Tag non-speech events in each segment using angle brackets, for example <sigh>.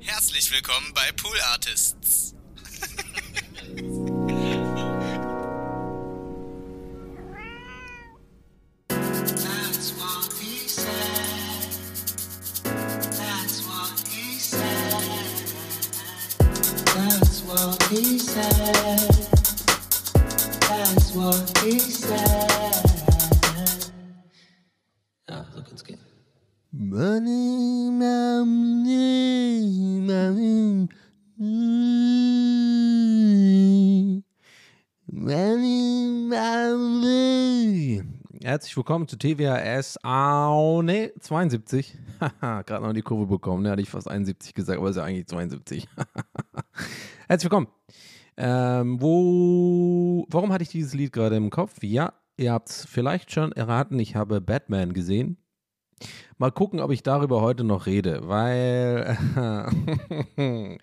Herzlich willkommen bei Pool Artists. He said. Herzlich willkommen zu TWAS Au, nee, 72. <laughs> Haha, Gerade noch die Kurve bekommen, ne? Hatte ich fast 71 gesagt, aber ist ja eigentlich 72. <laughs> Herzlich willkommen. Ähm, wo, warum hatte ich dieses Lied gerade im Kopf? Ja, ihr habt es vielleicht schon erraten, ich habe Batman gesehen. Mal gucken, ob ich darüber heute noch rede, weil <laughs>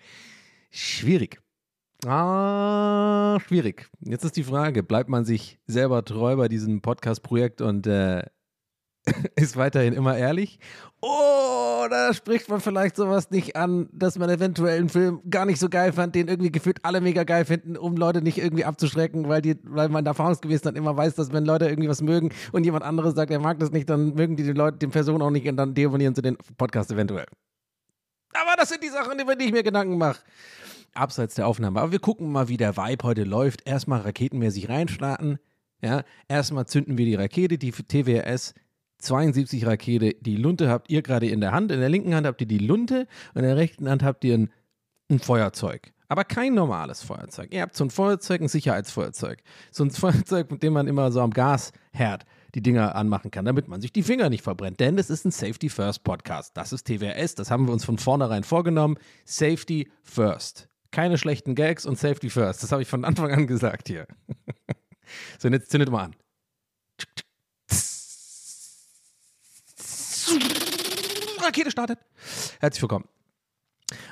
schwierig. Ah, schwierig. Jetzt ist die Frage, bleibt man sich selber treu bei diesem Podcast-Projekt und äh, <laughs> ist weiterhin immer ehrlich? Oder spricht man vielleicht sowas nicht an, dass man eventuell einen Film gar nicht so geil fand, den irgendwie gefühlt alle mega geil finden, um Leute nicht irgendwie abzuschrecken, weil, die, weil man erfahrungsgemäß dann immer weiß, dass wenn Leute irgendwie was mögen und jemand anderes sagt, er mag das nicht, dann mögen die die Leute, die Person auch nicht und dann deabonnieren sie den Podcast eventuell. Aber das sind die Sachen, über die ich mir Gedanken mache. Abseits der Aufnahme. Aber wir gucken mal, wie der Vibe heute läuft. Erstmal raketenmäßig reinstarten. Ja, erstmal zünden wir die Rakete, die TWS 72 Rakete. Die Lunte habt ihr gerade in der Hand. In der linken Hand habt ihr die Lunte und in der rechten Hand habt ihr ein, ein Feuerzeug. Aber kein normales Feuerzeug. Ihr habt so ein Feuerzeug, ein Sicherheitsfeuerzeug. So ein Feuerzeug, mit dem man immer so am Gasherd die Dinger anmachen kann, damit man sich die Finger nicht verbrennt. Denn es ist ein Safety First Podcast. Das ist TWS, das haben wir uns von vornherein vorgenommen. Safety First. Keine schlechten Gags und Safety First. Das habe ich von Anfang an gesagt hier. <laughs> so, und jetzt zündet mal an. Rakete startet. Herzlich willkommen.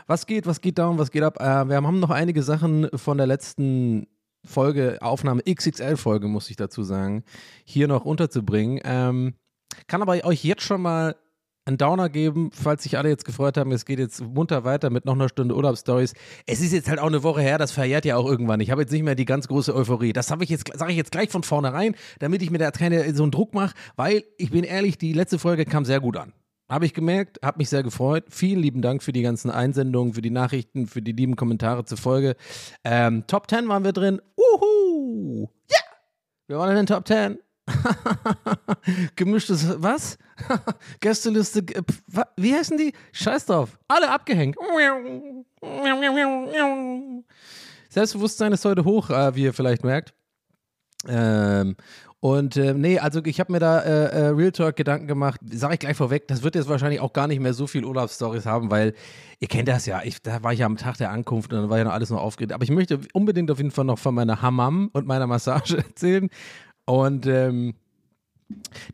Was geht, was geht down, was geht ab? Äh, wir haben noch einige Sachen von der letzten Folge, Aufnahme XXL-Folge, muss ich dazu sagen, hier noch unterzubringen. Ähm, kann aber euch jetzt schon mal einen Downer geben, falls sich alle jetzt gefreut haben, es geht jetzt munter weiter mit noch einer Stunde Urlaubsstories. Es ist jetzt halt auch eine Woche her, das verjährt ja auch irgendwann. Ich habe jetzt nicht mehr die ganz große Euphorie. Das habe ich jetzt, sage ich jetzt gleich von vornherein, damit ich mir da keine so einen Druck mache, weil ich bin ehrlich, die letzte Folge kam sehr gut an. Habe ich gemerkt, habe mich sehr gefreut. Vielen lieben Dank für die ganzen Einsendungen, für die Nachrichten, für die lieben Kommentare zur Folge. Ähm, Top 10 waren wir drin. Uhu! Ja! Wir waren in den Top 10. <laughs> Gemischtes, was? <laughs> Gästeliste, äh, wie heißen die? Scheiß drauf. Alle abgehängt. Selbstbewusstsein ist heute hoch, äh, wie ihr vielleicht merkt. Ähm, und äh, nee, also ich habe mir da äh, äh, Real Talk Gedanken gemacht, sage ich gleich vorweg, das wird jetzt wahrscheinlich auch gar nicht mehr so viel Urlaubsstories haben, weil ihr kennt das ja, ich, da war ich ja am Tag der Ankunft und dann war ja noch alles noch aufgeregt, aber ich möchte unbedingt auf jeden Fall noch von meiner Hammam und meiner Massage <laughs> erzählen und ähm,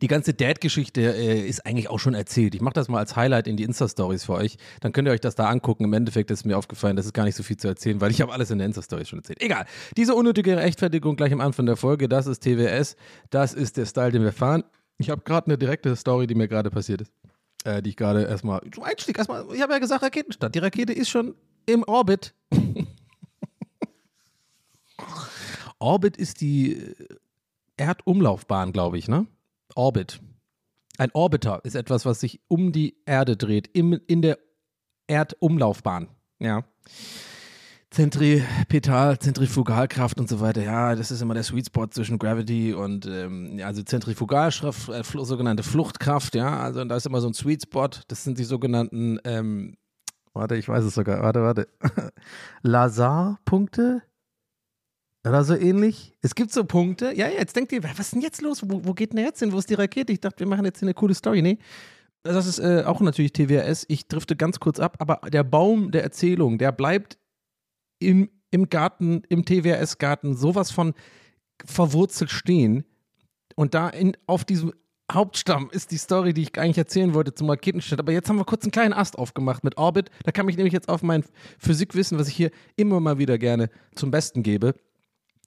die ganze Dad-Geschichte äh, ist eigentlich auch schon erzählt. Ich mache das mal als Highlight in die Insta-Stories für euch. Dann könnt ihr euch das da angucken. Im Endeffekt ist mir aufgefallen, das ist gar nicht so viel zu erzählen, weil ich habe alles in der Insta-Stories schon erzählt. Egal. Diese unnötige Rechtfertigung gleich am Anfang der Folge, das ist TWS. Das ist der Style, den wir fahren. Ich habe gerade eine direkte Story, die mir gerade passiert ist. Äh, die ich gerade erstmal, Einstieg erstmal, ich habe ja gesagt Raketenstart. Die Rakete ist schon im Orbit. <laughs> Orbit ist die äh, Erdumlaufbahn, glaube ich, ne? Orbit. Ein Orbiter ist etwas, was sich um die Erde dreht, im, in der Erdumlaufbahn. Ja. Zentripetal, Zentrifugalkraft und so weiter. Ja, das ist immer der Sweet Spot zwischen Gravity und ähm, also Zentrifugalkraft, äh, sogenannte Fluchtkraft. Ja, also da ist immer so ein Sweet Spot. Das sind die sogenannten, ähm, warte, ich weiß es sogar. Warte, warte. <laughs> Lazar-Punkte oder so ähnlich. Es gibt so Punkte. Ja, jetzt denkt ihr, was ist denn jetzt los? Wo, wo geht denn jetzt hin? Wo ist die Rakete? Ich dachte, wir machen jetzt hier eine coole Story. Nee. Das ist äh, auch natürlich TWS. Ich drifte ganz kurz ab, aber der Baum der Erzählung, der bleibt im, im Garten, im TWS-Garten sowas von verwurzelt stehen. Und da in, auf diesem Hauptstamm ist die Story, die ich eigentlich erzählen wollte zum Raketenstart. Aber jetzt haben wir kurz einen kleinen Ast aufgemacht mit Orbit. Da kann ich nämlich jetzt auf mein Physikwissen, was ich hier immer mal wieder gerne zum Besten gebe,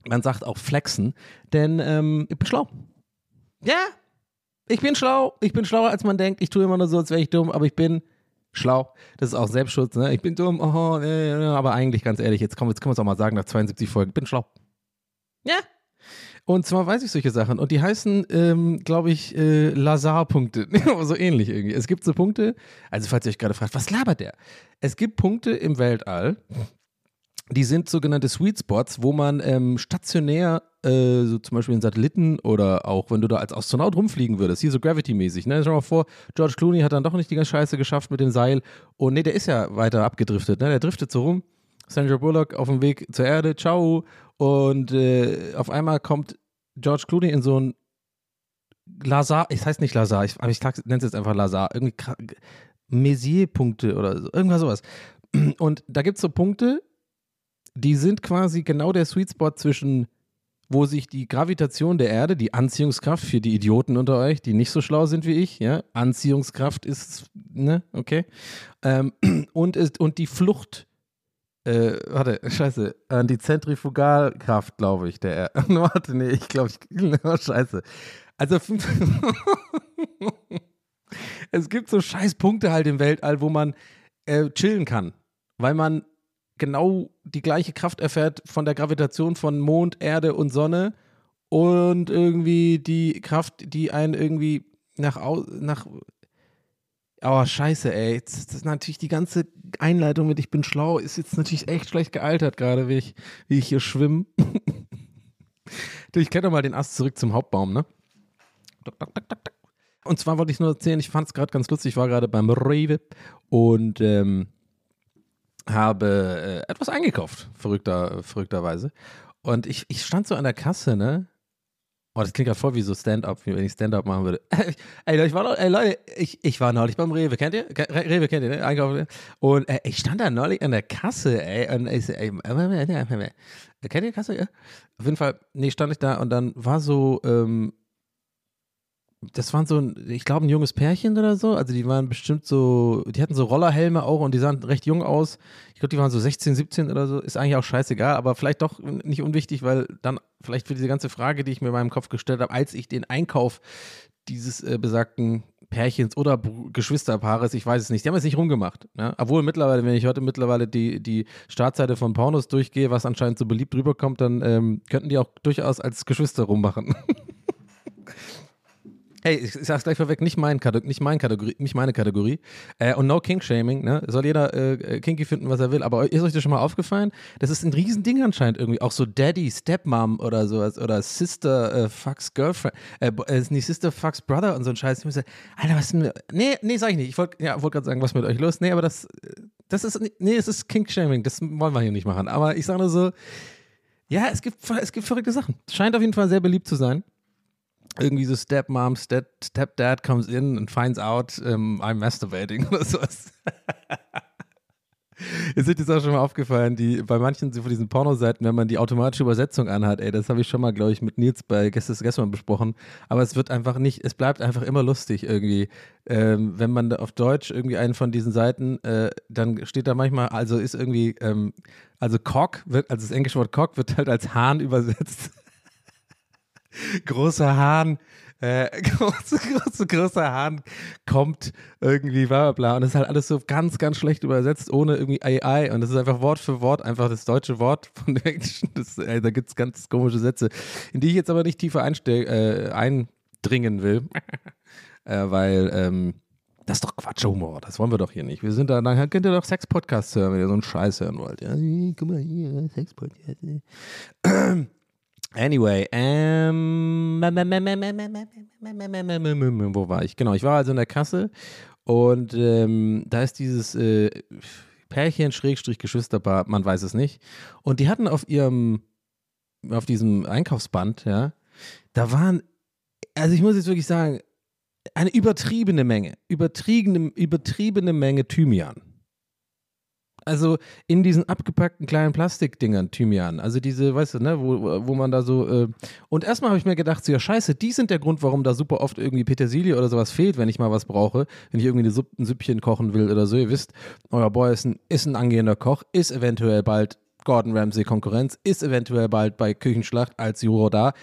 man sagt auch flexen, denn ähm, ich bin schlau. Ja, ich bin schlau. Ich bin schlauer, als man denkt. Ich tue immer nur so, als wäre ich dumm, aber ich bin Schlau. Das ist auch Selbstschutz, ne? Ich bin dumm, oh, äh, aber eigentlich ganz ehrlich, jetzt, komm, jetzt können wir es auch mal sagen nach 72 Folgen. Ich bin schlau. Ja. Und zwar weiß ich solche Sachen. Und die heißen, ähm, glaube ich, äh, Lazar-Punkte. <laughs> so ähnlich irgendwie. Es gibt so Punkte, also falls ihr euch gerade fragt, was labert der? Es gibt Punkte im Weltall, die sind sogenannte Sweet Spots, wo man ähm, stationär, äh, so zum Beispiel in Satelliten oder auch wenn du da als Astronaut rumfliegen würdest, hier so Gravity-mäßig. Ne? Schau mal vor, George Clooney hat dann doch nicht die ganze Scheiße geschafft mit dem Seil. Und nee, der ist ja weiter abgedriftet. Ne? Der driftet so rum. Sandra Bullock auf dem Weg zur Erde, ciao. Und äh, auf einmal kommt George Clooney in so ein Lazar, es heißt nicht Lazar, ich, aber ich nenne es jetzt einfach Lazar, irgendwie Messier-Punkte oder so, irgendwas sowas. Und da gibt es so Punkte, die sind quasi genau der Sweet Spot zwischen, wo sich die Gravitation der Erde, die Anziehungskraft für die Idioten unter euch, die nicht so schlau sind wie ich, ja, Anziehungskraft ist, ne, okay, ähm, <clears throat> und, ist, und die Flucht, äh, warte, <laughs> scheiße, an die Zentrifugalkraft, glaube ich, der <laughs> Erde. warte, nee, ich glaube, ich, <laughs> oh, scheiße. Also, es gibt so scheiß Punkte halt im Weltall, wo man äh, chillen kann, weil man genau die gleiche Kraft erfährt von der Gravitation von Mond, Erde und Sonne und irgendwie die Kraft, die einen irgendwie nach, nach Oh, scheiße, ey. Das ist natürlich die ganze Einleitung mit Ich bin schlau, ist jetzt natürlich echt schlecht gealtert, gerade wie ich, wie ich hier schwimme. du, <laughs> ich kenne mal den Ast zurück zum Hauptbaum, ne? Und zwar wollte ich nur erzählen, ich fand es gerade ganz lustig, ich war gerade beim Rewe und ähm, habe äh, etwas eingekauft, verrückter, verrückterweise. Und ich, ich stand so an der Kasse, ne? Oh, das klingt ja voll wie so Stand-up, wie wenn ich Stand-up machen würde. <laughs> ey, ich war noch, ey, Leute, ich, ich war neulich beim Rewe, kennt ihr? Rewe kennt ihr, ne? Einkaufen. Und äh, ich stand da neulich an der Kasse, ey, und ich so, ey, kennt ihr Kasse? Ja? Auf jeden Fall, nee, stand ich da und dann war so, ähm, das waren so, ich glaube, ein junges Pärchen oder so. Also die waren bestimmt so, die hatten so Rollerhelme auch und die sahen recht jung aus. Ich glaube, die waren so 16, 17 oder so. Ist eigentlich auch scheißegal, aber vielleicht doch nicht unwichtig, weil dann vielleicht für diese ganze Frage, die ich mir in meinem Kopf gestellt habe, als ich den Einkauf dieses äh, besagten Pärchens oder Geschwisterpaares, ich weiß es nicht, die haben es nicht rumgemacht. Ne? Obwohl mittlerweile, wenn ich heute mittlerweile die, die Startseite von Pornos durchgehe, was anscheinend so beliebt rüberkommt, dann ähm, könnten die auch durchaus als Geschwister rummachen. <laughs> Hey, ich, sag's gleich vorweg, nicht, mein nicht, mein Kategorie, nicht meine Kategorie. Äh, und no Kink-Shaming, ne? Soll jeder äh, kinky finden, was er will. Aber ist euch das schon mal aufgefallen? Das ist ein Riesending anscheinend irgendwie. Auch so Daddy, Stepmom oder sowas. Oder Sister äh, fucks Girlfriend. Äh, äh, ist nicht Sister fucks Brother und so ein Scheiß. Ich muss sagen, Alter, was ist denn. Nee, nee, sag ich nicht. Ich wollte ja, wollt gerade sagen, was mit euch los? Nee, aber das, das ist. Nee, es ist Kink-Shaming. Das wollen wir hier nicht machen. Aber ich sage nur so. Ja, es gibt, es gibt verrückte Sachen. Scheint auf jeden Fall sehr beliebt zu sein irgendwie so Stepmom, Step, Stepdad comes in and finds out um, I'm masturbating <laughs> oder sowas. Ist euch das auch schon mal aufgefallen, die, bei manchen von diesen Pornoseiten, wenn man die automatische Übersetzung anhat, ey, das habe ich schon mal, glaube ich, mit Nils bei Gästes gestern besprochen, aber es wird einfach nicht, es bleibt einfach immer lustig irgendwie. Ähm, wenn man auf Deutsch irgendwie einen von diesen Seiten, äh, dann steht da manchmal, also ist irgendwie, ähm, also Cock wird, also das englische Wort Cock wird halt als Hahn übersetzt großer Hahn, äh, <laughs> große, große, großer Hahn kommt irgendwie, bla bla bla. Und das ist halt alles so ganz, ganz schlecht übersetzt, ohne irgendwie AI. Und das ist einfach Wort für Wort einfach das deutsche Wort von dem Englischen. Das, äh, da gibt es ganz komische Sätze, in die ich jetzt aber nicht tiefer äh, eindringen will. <laughs> äh, weil, ähm, das ist doch Quatschhumor, das wollen wir doch hier nicht. Wir sind da, dann könnt ihr doch Sex-Podcasts hören, wenn ihr so einen Scheiß hören wollt. Ja, guck mal hier, Sex-Podcast. Anyway, ähm, wo war ich? Genau, ich war also in der Kasse und ähm, da ist dieses äh, Pärchen, Schrägstrich, Geschwisterpaar, man weiß es nicht. Und die hatten auf ihrem, auf diesem Einkaufsband, ja, da waren, also ich muss jetzt wirklich sagen, eine übertriebene Menge, übertriebene, übertriebene Menge Thymian. Also in diesen abgepackten kleinen Plastikdingern Thymian. Also diese, weißt du, ne, wo, wo man da so. Äh und erstmal habe ich mir gedacht, so, ja, scheiße, die sind der Grund, warum da super oft irgendwie Petersilie oder sowas fehlt, wenn ich mal was brauche. Wenn ich irgendwie Supp ein Süppchen kochen will oder so. Ihr wisst, euer Boy ist ein, ist ein angehender Koch, ist eventuell bald Gordon Ramsay Konkurrenz, ist eventuell bald bei Küchenschlacht als Juror da.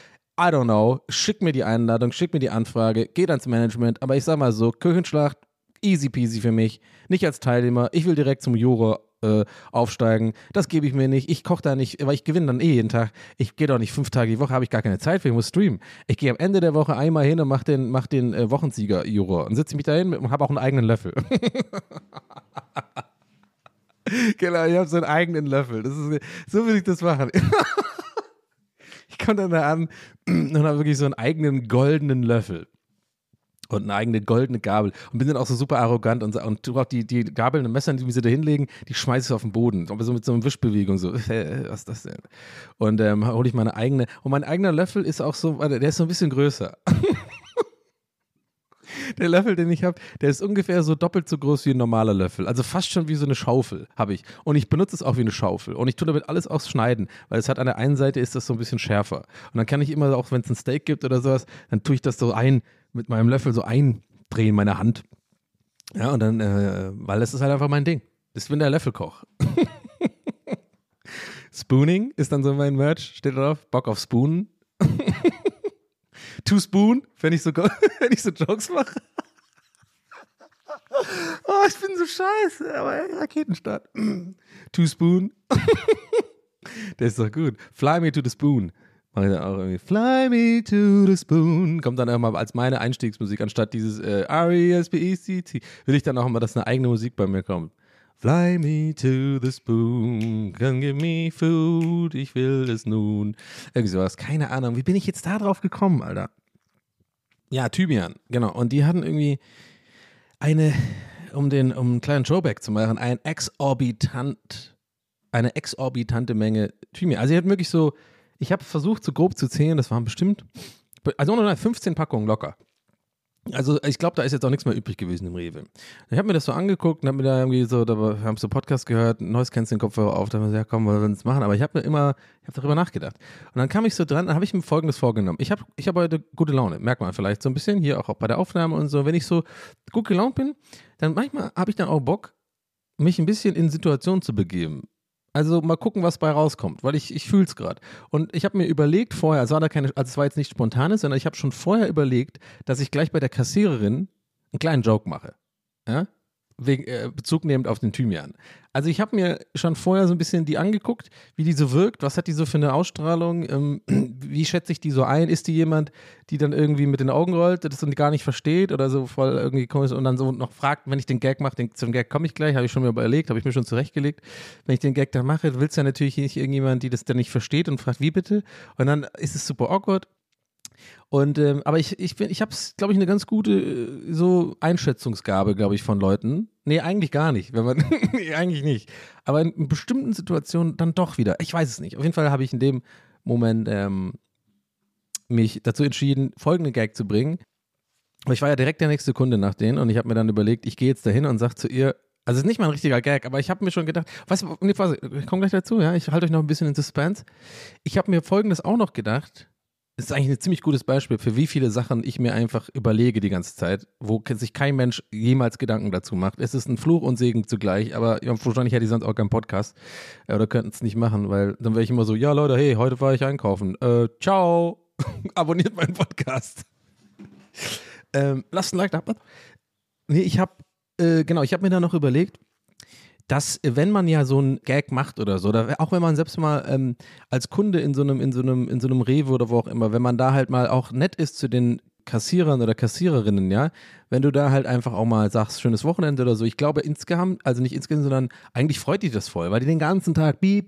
I don't know. Schick mir die Einladung, schick mir die Anfrage, geht ans Management. Aber ich sag mal so, Küchenschlacht Easy peasy für mich. Nicht als Teilnehmer. Ich will direkt zum Juror äh, aufsteigen. Das gebe ich mir nicht. Ich koche da nicht, weil ich gewinne dann eh jeden Tag. Ich gehe doch nicht fünf Tage die Woche, habe ich gar keine Zeit für. Ich muss streamen. Ich gehe am Ende der Woche einmal hin und mache den, mach den äh, Wochensieger-Juror und sitze mich da hin und habe auch einen eigenen Löffel. <laughs> genau, ich habe so einen eigenen Löffel. Das ist, so will ich das machen. <laughs> ich komme dann da an und habe wirklich so einen eigenen goldenen Löffel und eine eigene goldene Gabel und bin dann auch so super arrogant und, und du auch die, die Gabeln und Messer, die sie da hinlegen, die schmeiße ich auf den Boden. Aber so mit so einer Wischbewegung, so, <laughs> was ist das denn? Und ähm, hole ich meine eigene, und mein eigener Löffel ist auch so, der ist so ein bisschen größer. <laughs> Der Löffel, den ich habe, der ist ungefähr so doppelt so groß wie ein normaler Löffel. Also fast schon wie so eine Schaufel habe ich. Und ich benutze es auch wie eine Schaufel. Und ich tue damit alles ausschneiden, weil es hat an der einen Seite ist das so ein bisschen schärfer. Und dann kann ich immer, auch wenn es ein Steak gibt oder sowas, dann tue ich das so ein, mit meinem Löffel so eindrehen, meine Hand. Ja, und dann, äh, weil das ist halt einfach mein Ding. Ich bin der Löffelkoch. <laughs> Spooning ist dann so mein Merch, steht drauf. Bock auf Spoonen. <laughs> Two Spoon, wenn ich so, <laughs> wenn ich so Jokes mache. Oh, ich bin so scheiße, aber Raketenstart. <clears throat> Two Spoon. Der ist doch gut. Fly me to the spoon. Mach ich dann auch irgendwie Fly me to the spoon. Kommt dann auch mal als meine Einstiegsmusik, anstatt dieses äh, R-E-S-P-E-C-T, will ich dann auch immer, dass eine eigene Musik bei mir kommt. Fly me to the spoon, come give me food, ich will es nun. Irgendwie sowas, keine Ahnung. Wie bin ich jetzt da drauf gekommen, Alter? Ja, Thymian, genau. Und die hatten irgendwie eine, um den, um einen kleinen Showback zu machen, ein exorbitant, eine exorbitante Menge Thymian. Also, sie hatten wirklich so, ich habe versucht, so grob zu zählen, das waren bestimmt, also 15 Packungen locker. Also ich glaube, da ist jetzt auch nichts mehr übrig gewesen im Rewe. Ich habe mir das so angeguckt und habe mir da irgendwie so, da haben so Podcast gehört, neues den Kopfhörer auf, da haben wir gesagt, ja komm, wir es machen. Aber ich habe mir immer, ich habe darüber nachgedacht. Und dann kam ich so dran, dann habe ich mir Folgendes vorgenommen. Ich habe ich hab heute gute Laune, merkt man vielleicht so ein bisschen, hier auch bei der Aufnahme und so. Wenn ich so gut gelaunt bin, dann manchmal habe ich dann auch Bock, mich ein bisschen in Situationen zu begeben. Also mal gucken, was bei rauskommt, weil ich, ich fühle es gerade. Und ich habe mir überlegt vorher, also, war da keine, also es war jetzt nicht spontanes, sondern ich habe schon vorher überlegt, dass ich gleich bei der Kassiererin einen kleinen Joke mache. Ja? Wegen, äh, Bezug nehmend auf den Thymian. Also ich habe mir schon vorher so ein bisschen die angeguckt, wie die so wirkt, was hat die so für eine Ausstrahlung, ähm, <clears throat> wie schätze ich die so ein, ist die jemand, die dann irgendwie mit den Augen rollt, das und gar nicht versteht oder so voll irgendwie komisch und dann so noch fragt, wenn ich den Gag mache, zum Gag komme ich gleich, habe ich schon mir überlegt, habe ich mir schon zurechtgelegt, wenn ich den Gag dann mache, willst du ja natürlich nicht irgendjemand, die das dann nicht versteht und fragt, wie bitte? Und dann ist es super awkward und ähm, aber ich, ich, ich habe, glaube ich, eine ganz gute äh, so Einschätzungsgabe, glaube ich, von Leuten. Nee, eigentlich gar nicht. Wenn man, <laughs> nee, eigentlich nicht. Aber in, bestimmten Situationen dann doch wieder. Ich weiß es nicht. Auf jeden Fall habe ich in dem Moment ähm, mich dazu entschieden, folgende Gag zu bringen. Ich war ja direkt der nächste Kunde nach denen und ich habe mir dann überlegt, ich gehe jetzt dahin und sage zu ihr, also es ist nicht mal ein richtiger Gag, aber ich habe mir schon gedacht, du, nee, ich komme gleich dazu, ja, ich halte euch noch ein bisschen in Suspense. Ich habe mir folgendes auch noch gedacht, ist eigentlich ein ziemlich gutes Beispiel, für wie viele Sachen ich mir einfach überlege die ganze Zeit, wo sich kein Mensch jemals Gedanken dazu macht. Es ist ein Fluch und Segen zugleich, aber wahrscheinlich hätte ich sonst auch keinen Podcast äh, oder könnten es nicht machen, weil dann wäre ich immer so, ja Leute, hey, heute war ich einkaufen. Äh, ciao, <laughs> abonniert meinen Podcast. ähm, lasst ein Like da. Nee, ich habe, äh, genau, ich habe mir da noch überlegt, dass wenn man ja so einen Gag macht oder so, oder auch wenn man selbst mal ähm, als Kunde in so einem, in so einem, in so einem Rewe oder wo auch immer, wenn man da halt mal auch nett ist zu den Kassierern oder Kassiererinnen, ja, wenn du da halt einfach auch mal sagst, schönes Wochenende oder so. Ich glaube insgesamt, also nicht insgesamt, sondern eigentlich freut dich das voll, weil die den ganzen Tag beep,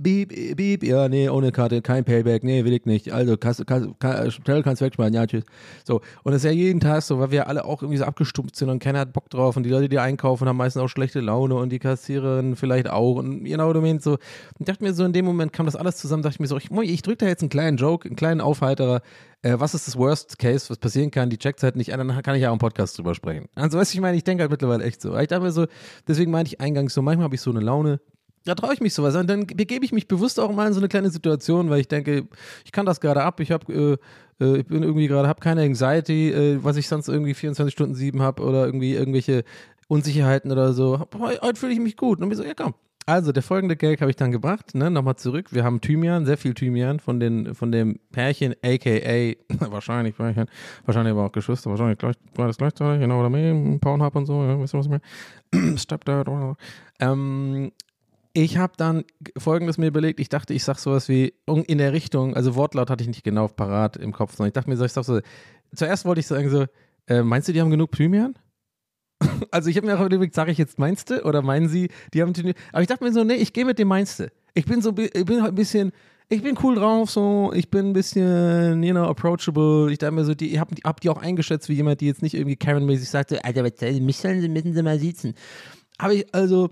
beep, beep, ja, nee, ohne Karte, kein Payback, nee, will ich nicht. Also, kannst, kannst, kannst, kannst wegschmeißen, ja, tschüss. So, und das ist ja jeden Tag so, weil wir alle auch irgendwie so abgestumpft sind und keiner hat Bock drauf und die Leute, die einkaufen, haben meistens auch schlechte Laune und die Kassiererin vielleicht auch und genau, du meinst so. Ich dachte mir so, in dem Moment kam das alles zusammen, dachte ich mir so, ich, ich drücke da jetzt einen kleinen Joke, einen kleinen Aufheiterer, äh, was ist das Worst Case, was passieren kann, die checkt halt nicht an, dann kann ich ja auch im Podcast drüber sprechen. Also, weißt du, ich meine, ich denke halt mittlerweile echt so. Ich dachte so, deswegen meinte ich eingangs so, manchmal habe ich so eine Laune, da traue ich mich sowas an. Dann begebe ich mich bewusst auch mal in so eine kleine Situation, weil ich denke, ich kann das gerade ab. Ich habe, äh, äh, ich bin irgendwie gerade, habe keine Anxiety, äh, was ich sonst irgendwie 24 Stunden 7 habe oder irgendwie irgendwelche Unsicherheiten oder so. Heute fühle ich mich gut. Und mir so, ja komm, Also, der folgende Gag habe ich dann gebracht, ne? Nochmal zurück. Wir haben Thymian, sehr viel Thymian von, den, von dem Pärchen, aka, <laughs> wahrscheinlich Pärchen, wahrscheinlich aber auch Geschwister, wahrscheinlich gleich, war das gleichzeitig, genau, oder mehr, Pornhub und so, ja, wisst ihr, was ich meine? <clears throat> Stepdad oder so. Ähm, ich habe dann folgendes mir überlegt, ich dachte, ich sag sowas wie in der Richtung, also Wortlaut hatte ich nicht genau parat im Kopf, sondern ich dachte mir so, ich sag so, zuerst wollte ich sagen so, äh, meinst du, die haben genug Thymian? <coughs> Also ich habe mir auch überlegt, sage ich jetzt meinste oder meinen sie, die haben Aber ich dachte mir so, nee, ich gehe mit dem meinste. Ich bin so, ich bin halt ein bisschen, ich bin cool drauf, so, ich bin ein bisschen, you know, approachable. Ich dachte mir so, die, ich habe hab die auch eingeschätzt wie jemand, die jetzt nicht irgendwie Karen-mäßig sagt, so, Alter, mich sollen sie, müssen sie mal sitzen. Habe ich, also,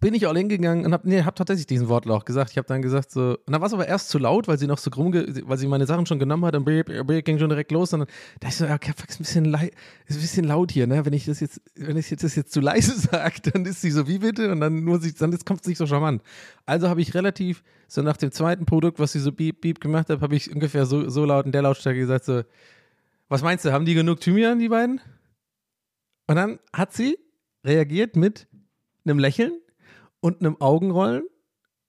bin ich all hingegangen und habe nee, hab tatsächlich diesen Wortlaut gesagt. Ich habe dann gesagt so, und dann war es aber erst zu laut, weil sie noch so rumge, weil sie meine Sachen schon genommen hat und ging schon direkt los. Und dann dachte ich so, ja, okay, ist ein bisschen, ist ein bisschen laut hier, ne? Wenn ich das jetzt, wenn ich das jetzt zu leise <laughs> sage, dann ist sie so, wie bitte? Und dann muss ich, dann kommt es nicht so charmant. Also habe ich relativ, so nach dem zweiten Produkt, was sie so beep, beep gemacht hat, habe ich ungefähr so, so laut in der Lautstärke gesagt so, was meinst du, haben die genug Thymian, die beiden? Und dann hat sie reagiert mit einem Lächeln und einem Augenrollen.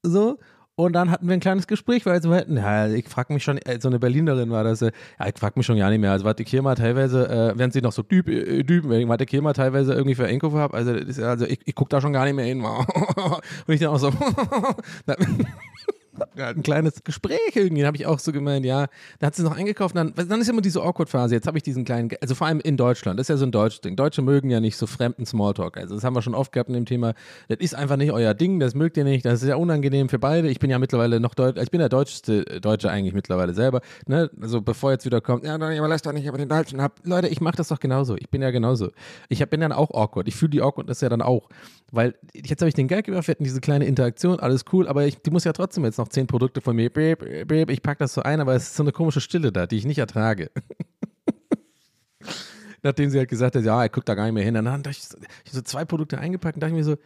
So. Und dann hatten wir ein kleines Gespräch, weil meinten, ja, ich frage mich schon, äh, so eine Berlinerin war das, äh, ja, ich frage mich schon gar nicht mehr. Also, was ich hier mal teilweise, äh, während sie noch so düb, äh, düben, was ich hier mal teilweise irgendwie für Enko habe, also, also ich, ich gucke da schon gar nicht mehr hin. <laughs> Und ich dann auch so, <laughs> ein kleines Gespräch irgendwie, habe ich auch so gemeint, ja. Da hat sie noch eingekauft, dann, dann ist immer diese Awkward-Phase. Jetzt habe ich diesen kleinen, also vor allem in Deutschland, das ist ja so ein deutsches Ding. Deutsche mögen ja nicht so fremden Smalltalk. Also das haben wir schon oft gehabt in dem Thema. Das ist einfach nicht euer Ding, das mögt ihr nicht, das ist ja unangenehm für beide. Ich bin ja mittlerweile noch Deutsch, ich bin der deutschste Deutsche eigentlich mittlerweile selber. Ne? Also bevor jetzt wieder kommt, ja, dann überlasst doch nicht über den Deutschen ab. Leute, ich mache das doch genauso. Ich bin ja genauso. Ich hab, bin dann auch awkward. Ich fühle die Awkwardness ja dann auch. Weil jetzt habe ich den Gag gemacht, wir hatten diese kleine Interaktion, alles cool, aber ich, die muss ja trotzdem jetzt noch zehn Produkte von mir, ich packe das so ein, aber es ist so eine komische Stille da, die ich nicht ertrage. <laughs> Nachdem sie halt gesagt hat, ja, er guckt da gar nicht mehr hin. Dann habe ich so zwei Produkte eingepackt und dachte ich mir so,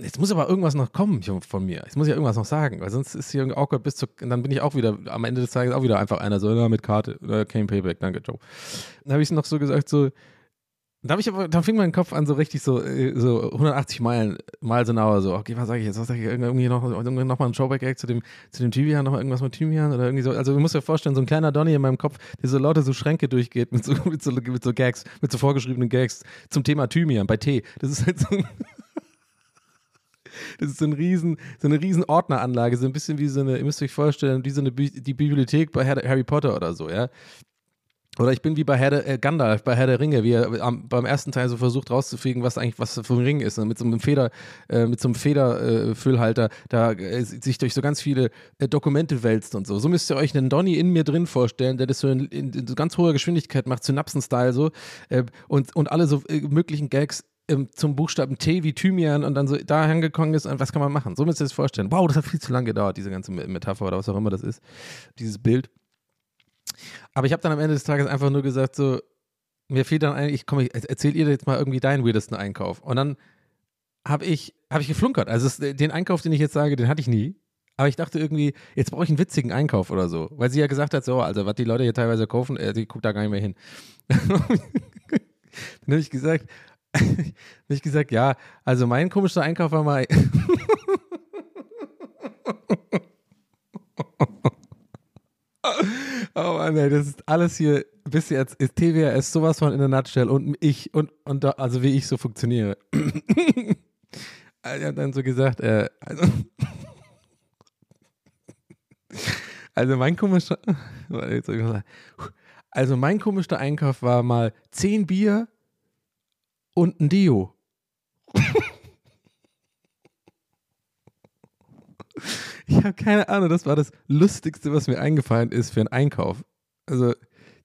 jetzt muss aber irgendwas noch kommen von mir. Jetzt muss ich ja irgendwas noch sagen, weil sonst ist hier irgendwie awkward bis zu, und dann bin ich auch wieder, am Ende des Tages auch wieder einfach einer so, na, mit Karte, oder kein Payback, danke, Joe. Dann habe ich noch so gesagt, so, da, ich aber, da fing mein Kopf an, so richtig so, äh, so 180 Meilen, mal so nauer, so, okay, was sage ich jetzt? Was sage ich? Irgendwie noch, irgendwie noch mal ein Showback zu dem, zu dem Thymian, noch mal irgendwas mit Thymian oder irgendwie so. Also, du musst dir vorstellen, so ein kleiner Donny in meinem Kopf, der so lauter so Schränke durchgeht mit so, <laughs> mit so, mit so Gags, mit so vorgeschriebenen Gags zum Thema Thymian bei Tee. Das ist halt so <laughs> Das ist so, ein riesen, so eine riesen Ordneranlage, so ein bisschen wie so eine, ihr müsst euch vorstellen, wie so eine die Bibliothek bei Harry Potter oder so, ja. Oder ich bin wie bei Herr der, äh, Gandalf, bei Herr der Ringe, wie er am, beim ersten Teil so versucht rauszufliegen, was eigentlich was für ein Ring ist. Und mit so einem Feder, äh, mit so einem Federfüllhalter, äh, da äh, sich durch so ganz viele äh, Dokumente wälzt und so. So müsst ihr euch einen Donny in mir drin vorstellen, der das so in, in, in so ganz hoher Geschwindigkeit macht, Synapsen-Style so. Äh, und, und alle so möglichen Gags ähm, zum Buchstaben T wie Thymian und dann so da angekommen ist, und was kann man machen? So müsst ihr das vorstellen. Wow, das hat viel zu lange gedauert, diese ganze Metapher oder was auch immer das ist, dieses Bild. Aber ich habe dann am Ende des Tages einfach nur gesagt, so, mir fehlt dann eigentlich, komm, ich erzähl ihr jetzt mal irgendwie deinen weirdesten Einkauf. Und dann habe ich, hab ich geflunkert. Also es, den Einkauf, den ich jetzt sage, den hatte ich nie. Aber ich dachte irgendwie, jetzt brauche ich einen witzigen Einkauf oder so. Weil sie ja gesagt hat, so, also was die Leute hier teilweise kaufen, äh, die guckt da gar nicht mehr hin. <laughs> dann habe ich gesagt, <laughs> habe ich gesagt, ja, also mein komischer Einkauf war mal. <laughs> Oh Mann, ey, das ist alles hier bis jetzt ist TWRS sowas von in der Nutshell und ich und, und also wie ich so funktioniere. er hat dann so gesagt, äh, also, also mein komischer, also mein komischer Einkauf war mal 10 Bier und ein Dio. Ich habe keine Ahnung, das war das Lustigste, was mir eingefallen ist für einen Einkauf. Also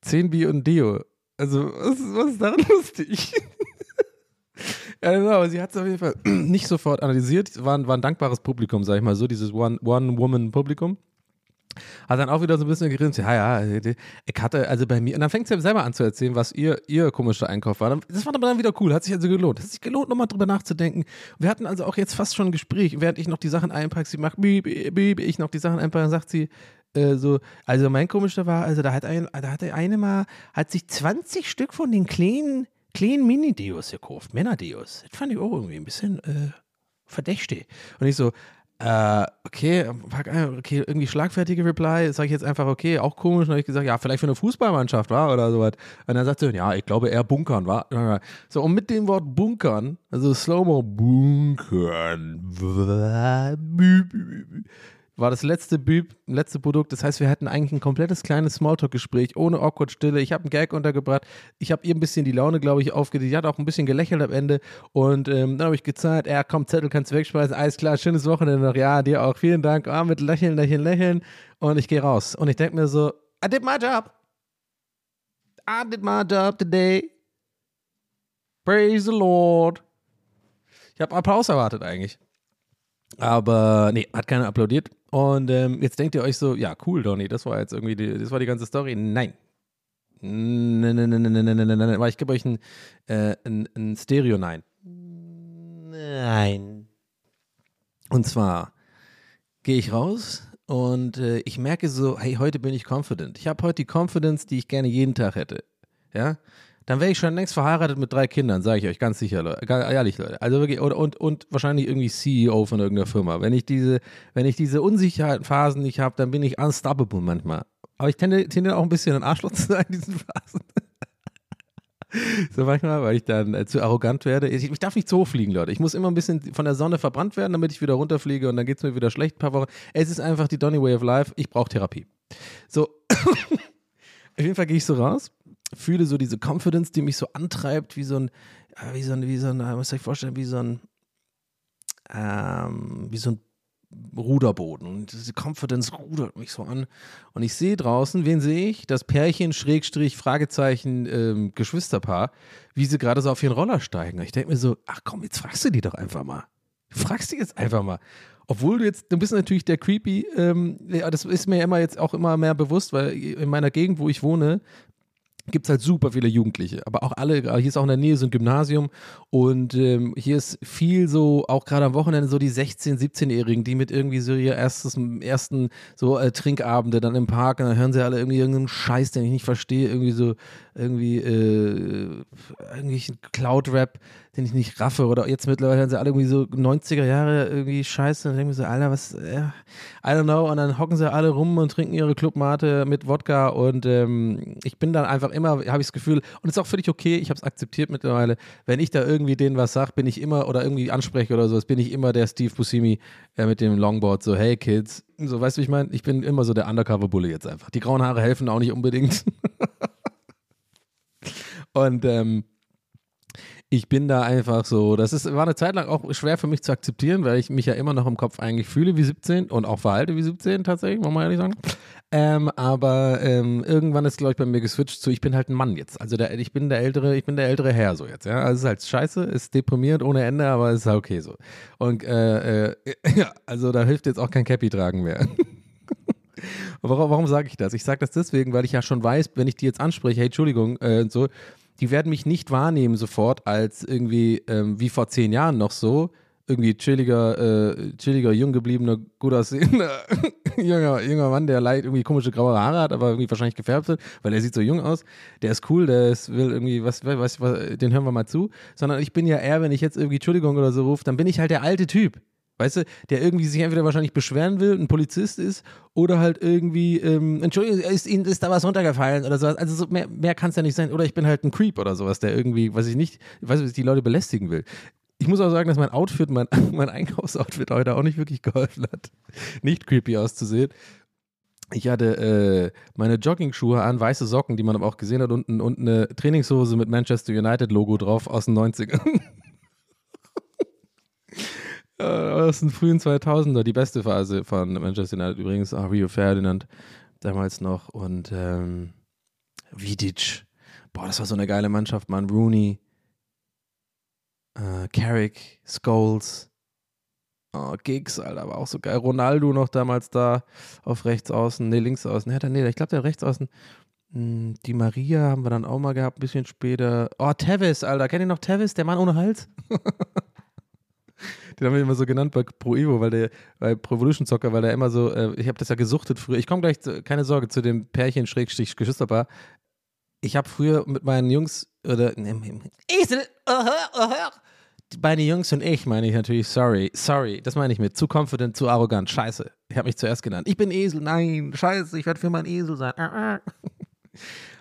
10 Bier und Deo. Also, was, was ist daran <laughs> lustig? <laughs> ja, genau, aber sie hat es auf jeden Fall <clears throat> nicht sofort analysiert. War, war ein dankbares Publikum, sag ich mal so, dieses One-Woman-Publikum. Hat dann auch wieder so ein bisschen geredet, ja, ja, ich hatte, also bei mir, und dann fängt sie selber an zu erzählen, was ihr, ihr komischer Einkauf war. Das war aber dann wieder cool, hat sich also gelohnt. Hat sich gelohnt, nochmal drüber nachzudenken. Wir hatten also auch jetzt fast schon ein Gespräch, während ich noch die Sachen einpacke, sie macht, bieb, bieb, ich noch die Sachen einpacke, sagt sie, äh, so, also mein komischer war, also da hat ein, da hat eine mal, hat sich 20 Stück von den kleinen, kleinen Mini-Deos gekauft, Männer-Deos. Das fand ich auch irgendwie ein bisschen, äh, verdächtig. Und ich so, äh, okay, okay, irgendwie schlagfertige Reply, sage ich jetzt einfach, okay, auch komisch. Dann habe ich gesagt, ja, vielleicht für eine Fußballmannschaft, war oder sowas. Und dann sagt sie, ja, ich glaube eher bunkern, war. So, und mit dem Wort bunkern, also Slow-Mo, bunkern, war das letzte Büb, letzte Produkt. Das heißt, wir hatten eigentlich ein komplettes kleines Smalltalk-Gespräch ohne awkward Stille. Ich habe einen Gag untergebracht. Ich habe ihr ein bisschen die Laune, glaube ich, aufgedreht. Sie hat auch ein bisschen gelächelt am Ende. Und ähm, dann habe ich gezahlt, ja, komm, Zettel kannst du wegspeisen. Alles klar, schönes Wochenende noch. Ja, dir auch. Vielen Dank. Ah, mit Lächeln, Lächeln, Lächeln. Und ich gehe raus. Und ich denke mir so, I did my job. I did my job today. Praise the Lord. Ich habe Applaus erwartet eigentlich. Aber nee, hat keiner applaudiert. Und ähm, jetzt denkt ihr euch so, ja, cool, Donny, das war jetzt irgendwie die, das war die ganze Story. Nein. Nein, nein, nein, nein, nein, nein, nein, nein. Aber ich gebe euch ein, äh, ein, ein Stereo-Nein. Nein. Und zwar gehe ich raus und äh, ich merke so, hey, heute bin ich confident. Ich habe heute die Confidence, die ich gerne jeden Tag hätte. Ja? Dann wäre ich schon längst verheiratet mit drei Kindern, sage ich euch ganz sicher, Leute. Ganz ehrlich, Leute. Also wirklich, und, und, und wahrscheinlich irgendwie CEO von irgendeiner Firma. Wenn ich diese, wenn ich diese Unsicherheitsphasen nicht habe, dann bin ich unstoppable manchmal. Aber ich tendiere auch ein bisschen ein Arschloch <laughs> zu sein in diesen Phasen. so manchmal, weil ich dann äh, zu arrogant werde. Ich, ich, darf nicht zu hoch fliegen, Leute. Ich muss immer ein bisschen von der Sonne verbrannt werden, damit ich wieder runterfliege und dann geht es mir wieder schlecht ein paar Wochen. Es ist einfach die Donny Way of Life. Ich brauche Therapie. So. <coughs> Auf jeden Fall gehe ich so raus fühle so diese Confidence, die mich so antreibt, wie so ein, wie so ein, wie so ein, muss ich vorstellen, wie so ein, ähm, wie so ein Ruderboden. Und diese Confidence rudert mich so an. Und ich sehe draußen, wen sehe ich? Das Pärchen, Schrägstrich, Fragezeichen, ähm, Geschwisterpaar, wie sie gerade so auf ihren Roller steigen. Und ich denke mir so, ach komm, jetzt fragst du die doch einfach mal. Fragst du jetzt einfach mal. Obwohl du jetzt, du bist natürlich der Creepy, ähm, das ist mir immer jetzt auch immer mehr bewusst, weil in meiner Gegend, wo ich wohne, gibt es halt super viele Jugendliche. Aber auch alle, hier ist auch in der Nähe so ein Gymnasium und ähm, hier ist viel so, auch gerade am Wochenende, so die 16-, 17-Jährigen, die mit irgendwie so ihr erstes, ersten so äh, Trinkabende dann im Park und dann hören sie alle irgendwie irgendeinen Scheiß, den ich nicht verstehe, irgendwie so, irgendwie, äh, irgendwelchen Cloud-Rap den ich nicht raffe. Oder jetzt mittlerweile sind sie alle irgendwie so 90er Jahre irgendwie scheiße. Und dann denke ich mir so, Alter, was, äh, I don't know. Und dann hocken sie alle rum und trinken ihre Clubmate mit Wodka. Und ähm, ich bin dann einfach immer, habe ich das Gefühl, und ist auch völlig okay, ich habe es akzeptiert mittlerweile, wenn ich da irgendwie denen was sage, bin ich immer, oder irgendwie anspreche oder sowas, bin ich immer der Steve Buscemi äh, mit dem Longboard, so, hey Kids. So, weißt du, ich meine? Ich bin immer so der Undercover-Bulle jetzt einfach. Die grauen Haare helfen auch nicht unbedingt. <laughs> und ähm, ich bin da einfach so, das ist, war eine Zeit lang auch schwer für mich zu akzeptieren, weil ich mich ja immer noch im Kopf eigentlich fühle wie 17 und auch verhalte wie 17 tatsächlich, muss man ehrlich sagen. Ähm, aber ähm, irgendwann ist, glaube ich, bei mir geswitcht zu, ich bin halt ein Mann jetzt. Also der, ich bin der ältere, ich bin der ältere Herr so jetzt, ja. Also es ist halt scheiße, ist deprimiert ohne Ende, aber es ist halt okay so. Und äh, äh, <laughs> ja, also da hilft jetzt auch kein Cappy tragen mehr. <laughs> warum, warum sage ich das? Ich sage das deswegen, weil ich ja schon weiß, wenn ich die jetzt anspreche, hey, Entschuldigung, äh, und so, die werden mich nicht wahrnehmen sofort als irgendwie ähm, wie vor zehn Jahren noch so, irgendwie chilliger, äh, chilliger, jung gebliebener, gut aussehender <laughs> junger, junger Mann, der leicht irgendwie komische graue Haare hat, aber irgendwie wahrscheinlich gefärbt wird, weil er sieht so jung aus. Der ist cool, der ist, will irgendwie, was, was, was, den hören wir mal zu. Sondern ich bin ja eher, wenn ich jetzt irgendwie Entschuldigung oder so rufe, dann bin ich halt der alte Typ. Weißt du, der irgendwie sich entweder wahrscheinlich beschweren will, ein Polizist ist, oder halt irgendwie, ähm, Entschuldigung, ist Ihnen ist da was runtergefallen oder sowas. Also so mehr, mehr kann es ja nicht sein. Oder ich bin halt ein Creep oder sowas, der irgendwie, weiß ich nicht, ich weiß, was die Leute belästigen will. Ich muss auch sagen, dass mein Outfit, mein, <laughs> mein Einkaufsoutfit heute auch nicht wirklich geholfen hat, nicht creepy auszusehen. Ich hatte äh, meine Jogging-Schuhe an, weiße Socken, die man aber auch gesehen hat, und, und eine Trainingshose mit Manchester United-Logo drauf aus den 90ern. <laughs> Äh, aus den frühen 2000er, die beste Phase von Manchester United übrigens, auch Rio Ferdinand damals noch und ähm, Vidic. Boah, das war so eine geile Mannschaft, man. Rooney, äh, Carrick, Scholes, oh, Giggs, Alter, war auch so geil. Ronaldo noch damals da auf rechts außen, nee, links außen. Nee, nee, ich glaube, der rechts außen. Hm, die Maria haben wir dann auch mal gehabt, ein bisschen später. Oh, Tevis, Alter, kennt ihr noch Tevis, der Mann ohne Hals? <laughs> Den haben wir immer so genannt bei Pro Evo, weil der, bei Pro Evolution Zocker, weil der immer so, äh, ich habe das ja gesuchtet früher. Ich komme gleich, zu, keine Sorge, zu dem Pärchen Schrägstrich Geschwisterpaar. Ich habe früher mit meinen Jungs, oder, Esel, uh uh meine Jungs und ich meine ich natürlich, sorry, sorry, das meine ich mit zu confident, zu arrogant, scheiße. Ich habe mich zuerst genannt. Ich bin Esel, nein, scheiße, ich werde für mein Esel sein. <laughs>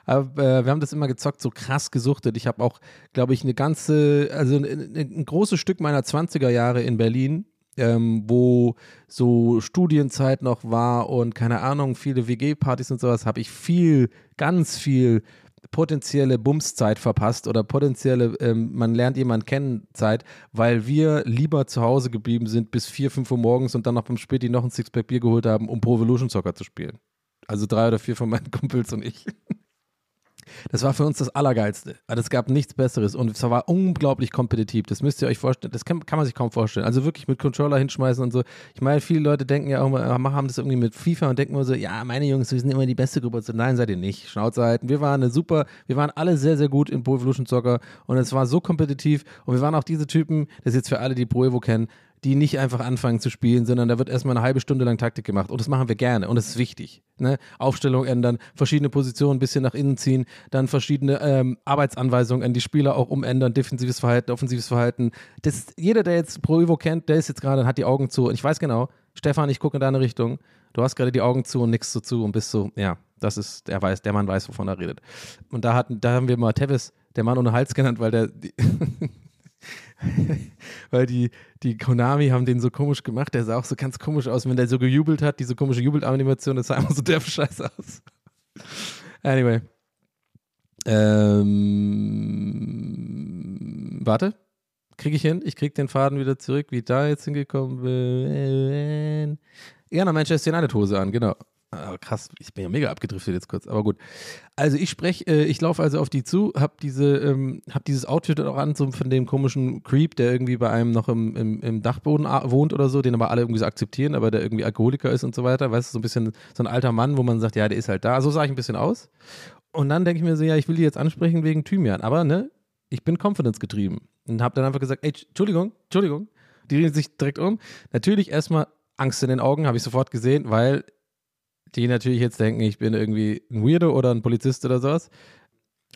Aber äh, wir haben das immer gezockt, so krass gesuchtet. Ich habe auch, glaube ich, eine ganze, also ein, ein großes Stück meiner 20er Jahre in Berlin, ähm, wo so Studienzeit noch war und keine Ahnung, viele WG-Partys und sowas, habe ich viel, ganz viel potenzielle Bumszeit verpasst oder potenzielle, ähm, man lernt jemanden kennen Zeit, weil wir lieber zu Hause geblieben sind bis 4, 5 Uhr morgens und dann noch beim Späti noch ein Sixpack Bier geholt haben, um Pro Evolution Soccer zu spielen. Also drei oder vier von meinen <laughs> Kumpels und ich. Das war für uns das Allergeilste. Also es gab nichts Besseres und es war unglaublich kompetitiv. Das müsst ihr euch vorstellen. Das kann, kann man sich kaum vorstellen. Also wirklich mit Controller hinschmeißen und so. Ich meine, viele Leute denken ja auch mal, haben das irgendwie mit FIFA und denken immer so, ja, meine Jungs, wir sind immer die beste Gruppe. Nein, seid ihr nicht. Schnauze halten. Wir waren eine super, wir waren alle sehr, sehr gut in Pro Evolution Soccer und es war so kompetitiv und wir waren auch diese Typen, das ist jetzt für alle, die Pro Evo kennen, die nicht einfach anfangen zu spielen, sondern da wird erstmal eine halbe Stunde lang Taktik gemacht. Und das machen wir gerne und das ist wichtig. Ne? Aufstellung ändern, verschiedene Positionen ein bisschen nach innen ziehen, dann verschiedene ähm, Arbeitsanweisungen an die Spieler auch umändern, defensives Verhalten, offensives Verhalten. Das, jeder, der jetzt Pro Evo kennt, der ist jetzt gerade, hat die Augen zu. Und ich weiß genau, Stefan, ich gucke in deine Richtung. Du hast gerade die Augen zu und nichts so zu und bist so, ja, das ist, der weiß, der Mann weiß, wovon er redet. Und da hatten, da haben wir mal Tevis, der Mann ohne Hals genannt, weil der, <laughs> <laughs> weil die, die Konami haben den so komisch gemacht, der sah auch so ganz komisch aus, wenn der so gejubelt hat, diese komische Jubelanimation, das sah immer so der Scheiß aus. Anyway. Ähm, warte. Kriege ich hin? Ich kriege den Faden wieder zurück, wie ich da jetzt hingekommen bin. Ja, na, Manchester United Hose an, genau. Ah, krass, ich bin ja mega abgedriftet jetzt kurz, aber gut. Also ich spreche, äh, ich laufe also auf die zu, hab diese, ähm, hab dieses Outfit auch an, so von dem komischen Creep, der irgendwie bei einem noch im, im, im Dachboden wohnt oder so, den aber alle irgendwie so akzeptieren, aber der irgendwie Alkoholiker ist und so weiter. Weißt du, so ein bisschen so ein alter Mann, wo man sagt, ja, der ist halt da. So sah ich ein bisschen aus. Und dann denke ich mir so, ja, ich will die jetzt ansprechen wegen Thymian, aber ne, ich bin confidence getrieben und habe dann einfach gesagt, ey, Entschuldigung, Entschuldigung. Die drehen sich direkt um. Natürlich erstmal Angst in den Augen, habe ich sofort gesehen, weil die natürlich jetzt denken, ich bin irgendwie ein Weirdo oder ein Polizist oder sowas.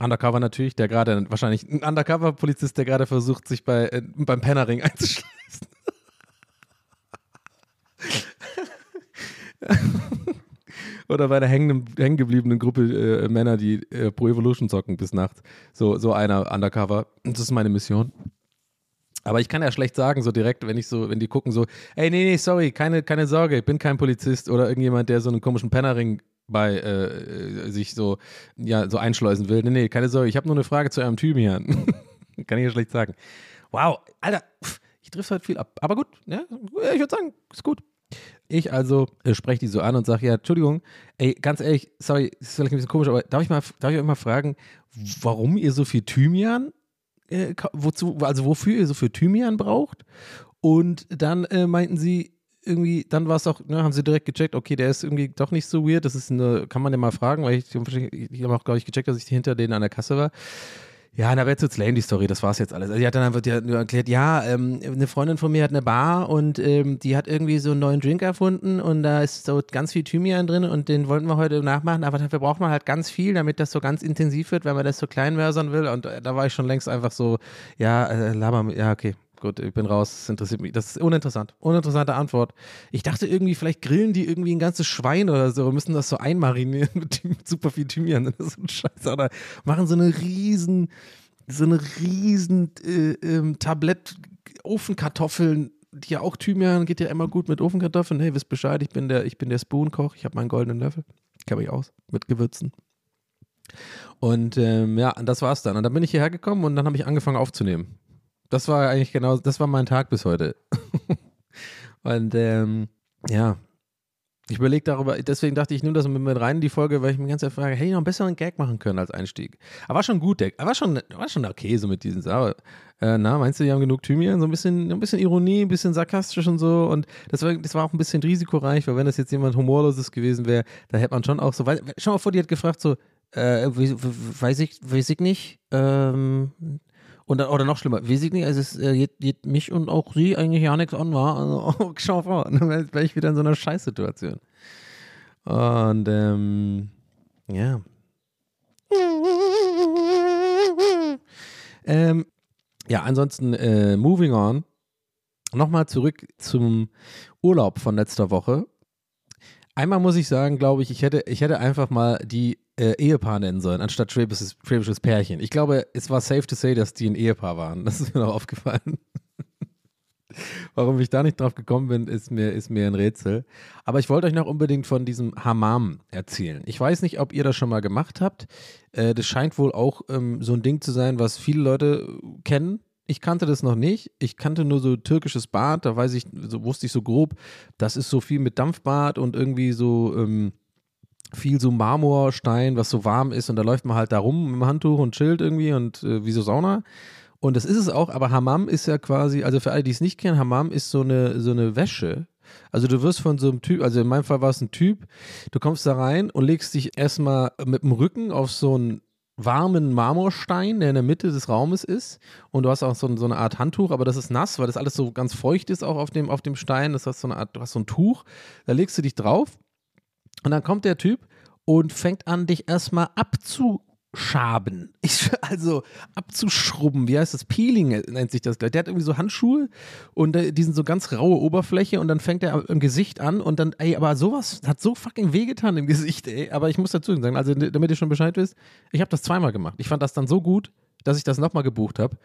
Undercover natürlich, der gerade, wahrscheinlich ein Undercover-Polizist, der gerade versucht, sich bei, äh, beim Pennerring <laughs> einzuschließen. <laughs> oder bei einer hängen, hängen gebliebenen Gruppe äh, Männer, die äh, Pro Evolution zocken bis nachts. So, so einer Undercover. Das ist meine Mission. Aber ich kann ja schlecht sagen, so direkt, wenn ich so, wenn die gucken, so, ey, nee, nee, sorry, keine, keine Sorge, ich bin kein Polizist oder irgendjemand, der so einen komischen Pennerring bei äh, sich so, ja, so einschleusen will. Nee, nee, keine Sorge, ich habe nur eine Frage zu eurem Thymian. <laughs> kann ich ja schlecht sagen. Wow, Alter, ich triff halt viel ab. Aber gut, ja, ich würde sagen, ist gut. Ich also äh, spreche die so an und sage, ja, Entschuldigung, ey, ganz ehrlich, sorry, ist vielleicht ein bisschen komisch, aber darf ich mal, darf ich euch mal fragen, warum ihr so viel Thymian äh, wozu, also wofür ihr so viel Thymian braucht. Und dann äh, meinten sie, irgendwie, dann war es auch, ne, haben sie direkt gecheckt, okay, der ist irgendwie doch nicht so weird. Das ist eine, kann man ja mal fragen, weil ich, ich habe auch, glaube ich, gecheckt, dass ich hinter denen an der Kasse war. Ja, na, jetzt lame, die Story, das war's jetzt alles. Also, die hat dann einfach nur erklärt, ja, ähm, eine Freundin von mir hat eine Bar und ähm, die hat irgendwie so einen neuen Drink erfunden und da ist so ganz viel Thymian drin und den wollten wir heute nachmachen, aber dafür braucht man halt ganz viel, damit das so ganz intensiv wird, wenn man das so klein mörsern will. Und äh, da war ich schon längst einfach so, ja, äh, laber, ja, okay, gut, ich bin raus, das interessiert mich. Das ist uninteressant. Uninteressante Antwort. Ich dachte irgendwie, vielleicht grillen die irgendwie ein ganzes Schwein oder so, müssen das so einmarinieren <laughs> mit, mit super viel Thymian. Das ist so ein Scheiß. Oder machen so eine riesen, so eine riesen äh, ähm, Tablett Ofenkartoffeln, die ja auch Thymian, geht ja immer gut mit Ofenkartoffeln. Hey, wisst Bescheid, ich bin der, ich bin der Spoon-Koch, ich habe meinen goldenen Löffel. Kenne mich aus, mit Gewürzen. Und ähm, ja, das war's dann. Und dann bin ich hierher gekommen und dann habe ich angefangen aufzunehmen. Das war eigentlich genau, das war mein Tag bis heute. <laughs> und ähm, ja, ich überlege darüber, deswegen dachte ich, ich nehme das mit rein in die Folge, weil ich mir ganz Zeit frage, hätte ich noch einen besseren Gag machen können als Einstieg. Aber war schon gut, der, war schon, war schon okay so mit diesen Sachen. Äh, na, meinst du, die haben genug Thymian? So ein bisschen, ein bisschen Ironie, ein bisschen sarkastisch und so. Und das war, das war auch ein bisschen risikoreich, weil wenn das jetzt jemand Humorloses gewesen wäre, da hätte man schon auch so, weil, schau mal vor, die hat gefragt so, äh, weiß ich, weiß ich nicht, ähm, und oder noch schlimmer, weiß ich nicht, also es äh, geht, geht, mich und auch sie eigentlich ja nichts an, war. Also, <laughs> schau vor, dann wäre ich wieder in so einer Scheißsituation. Und ähm, ja. Ähm, Ja, ansonsten, äh, moving on. Nochmal zurück zum Urlaub von letzter Woche. Einmal muss ich sagen, glaube ich, ich hätte, ich hätte einfach mal die äh, Ehepaar nennen sollen, anstatt schwäbisches, schwäbisches Pärchen. Ich glaube, es war safe to say, dass die ein Ehepaar waren. Das ist mir noch aufgefallen. <laughs> Warum ich da nicht drauf gekommen bin, ist mir, ist mir ein Rätsel. Aber ich wollte euch noch unbedingt von diesem Hammam erzählen. Ich weiß nicht, ob ihr das schon mal gemacht habt. Äh, das scheint wohl auch ähm, so ein Ding zu sein, was viele Leute kennen. Ich kannte das noch nicht. Ich kannte nur so türkisches Bad. Da weiß ich, so wusste ich so grob, das ist so viel mit Dampfbad und irgendwie so ähm, viel so Marmorstein, was so warm ist und da läuft man halt da rum mit dem Handtuch und chillt irgendwie und äh, wie so Sauna. Und das ist es auch, aber Hammam ist ja quasi, also für alle, die es nicht kennen, Hammam ist so eine, so eine Wäsche. Also du wirst von so einem Typ, also in meinem Fall war es ein Typ, du kommst da rein und legst dich erstmal mit dem Rücken auf so einen warmen Marmorstein, der in der Mitte des Raumes ist. Und du hast auch so, so, eine Art Handtuch, aber das ist nass, weil das alles so ganz feucht ist auch auf dem, auf dem Stein. Das heißt so eine Art, du hast so ein Tuch, da legst du dich drauf und dann kommt der Typ und fängt an, dich erstmal abzu Schaben. Ich, also abzuschrubben, wie heißt das? Peeling nennt sich das. Der hat irgendwie so Handschuhe und die sind so ganz raue Oberfläche und dann fängt er im Gesicht an und dann, ey, aber sowas hat so fucking wehgetan im Gesicht, ey. Aber ich muss dazu sagen, also damit ihr schon Bescheid wisst, ich habe das zweimal gemacht. Ich fand das dann so gut, dass ich das nochmal gebucht habe,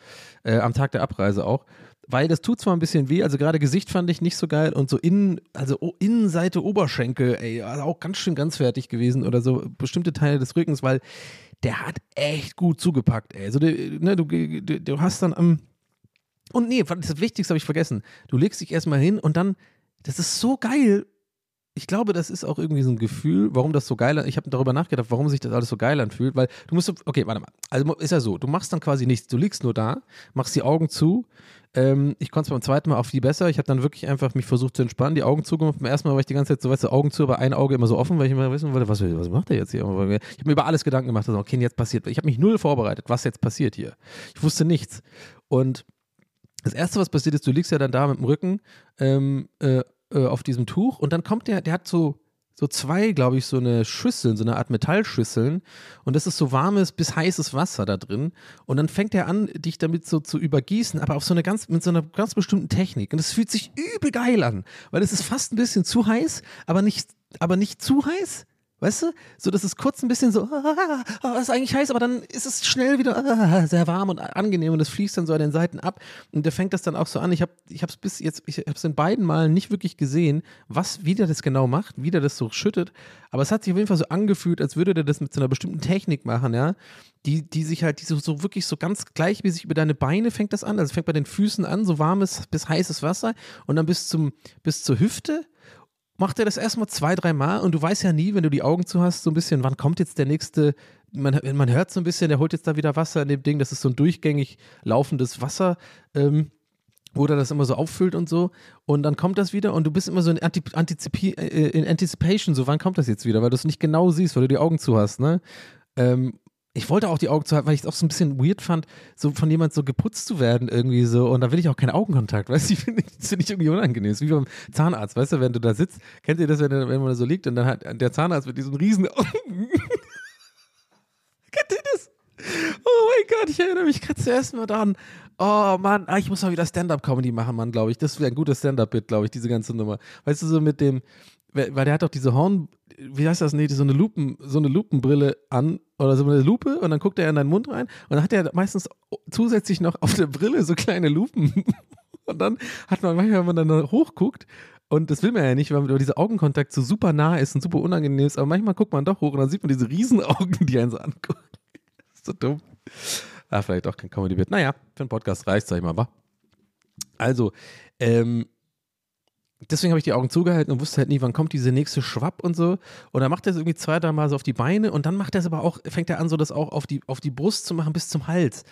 äh, am Tag der Abreise auch. Weil das tut zwar ein bisschen weh, also gerade Gesicht fand ich nicht so geil und so innen, also Innenseite Oberschenkel, ey, also auch ganz schön ganz fertig gewesen oder so bestimmte Teile des Rückens, weil der hat echt gut zugepackt, ey. Also, ne, du, du, du hast dann am. und nee, das Wichtigste habe ich vergessen. Du legst dich erstmal hin und dann, das ist so geil. Ich glaube, das ist auch irgendwie so ein Gefühl, warum das so geil Ich habe darüber nachgedacht, warum sich das alles so geil anfühlt, weil du musst, okay, warte mal. Also ist ja so, du machst dann quasi nichts. Du liegst nur da, machst die Augen zu, ähm, ich konnte es beim zweiten Mal auch viel besser. Ich habe dann wirklich einfach mich versucht zu entspannen, die Augen zugemacht. Beim ersten Mal war ich die ganze Zeit so, weißt du, Augen zu, aber ein Auge immer so offen, weil ich immer wissen wollte, was, was macht er jetzt hier? Ich habe mir über alles Gedanken gemacht, dass, okay, jetzt passiert. Ich habe mich null vorbereitet, was jetzt passiert hier. Ich wusste nichts. Und das Erste, was passiert ist, du liegst ja dann da mit dem Rücken ähm, äh, äh, auf diesem Tuch und dann kommt der, der hat so so zwei, glaube ich, so eine Schüsseln, so eine Art Metallschüsseln. Und das ist so warmes bis heißes Wasser da drin. Und dann fängt er an, dich damit so zu übergießen, aber auf so eine ganz, mit so einer ganz bestimmten Technik. Und das fühlt sich übel geil an, weil es ist fast ein bisschen zu heiß, aber nicht, aber nicht zu heiß. Weißt du? So, dass es kurz ein bisschen so, ah, ah, ist eigentlich heiß, aber dann ist es schnell wieder ah, sehr warm und angenehm und es fließt dann so an den Seiten ab. Und der fängt das dann auch so an. Ich habe es bis jetzt, ich habe es in beiden Malen nicht wirklich gesehen, was, wie der das genau macht, wie der das so schüttet. Aber es hat sich auf jeden Fall so angefühlt, als würde der das mit so einer bestimmten Technik machen, ja. Die, die sich halt, die so, so wirklich so ganz gleichmäßig über deine Beine fängt das an. Also fängt bei den Füßen an, so warmes bis heißes Wasser und dann bis zum, bis zur Hüfte macht er das erstmal zwei, drei Mal und du weißt ja nie, wenn du die Augen zu hast, so ein bisschen, wann kommt jetzt der nächste, man, man hört so ein bisschen, der holt jetzt da wieder Wasser in dem Ding, das ist so ein durchgängig laufendes Wasser, ähm, wo er das immer so auffüllt und so. Und dann kommt das wieder und du bist immer so in, Antizipi äh, in Anticipation, so wann kommt das jetzt wieder, weil du es nicht genau siehst, weil du die Augen zu hast, ne? Ähm, ich wollte auch die Augen zu halten, weil ich es auch so ein bisschen weird fand, so von jemand so geputzt zu werden irgendwie so. Und da will ich auch keinen Augenkontakt, weißt du? Finde das find ich irgendwie unangenehm. Das ist wie beim Zahnarzt, weißt du, wenn du da sitzt, kennt ihr das, wenn, wenn man da so liegt und dann hat der Zahnarzt mit diesen riesen Augen. <laughs> kennt ihr das? Oh mein Gott, ich erinnere mich gerade zuerst mal daran. Oh Mann, ah, ich muss mal wieder Stand-Up-Comedy machen, Mann, glaube ich. Das wäre ein gutes Stand-Up-Bit, glaube ich, diese ganze Nummer. Weißt du, so mit dem, weil der hat doch diese Horn, wie heißt das, nee, so eine Lupen, so eine Lupenbrille an oder so eine Lupe und dann guckt er in deinen Mund rein und dann hat er meistens zusätzlich noch auf der Brille so kleine Lupen <laughs> und dann hat man manchmal, wenn man dann hochguckt und das will man ja nicht, weil dieser Augenkontakt so super nah ist und super unangenehm ist, aber manchmal guckt man doch hoch und dann sieht man diese Riesenaugen, die einen so angucken. Das <laughs> ist so dumm. Ah, vielleicht auch kein Comedy-Bit. Naja, für einen Podcast reicht sag ich mal, wa? Also, ähm, deswegen habe ich die Augen zugehalten und wusste halt nie, wann kommt diese nächste Schwapp und so. Und dann macht er es irgendwie zwei, drei Mal so auf die Beine und dann macht er es aber auch, fängt er an, so das auch auf die, auf die Brust zu machen bis zum Hals.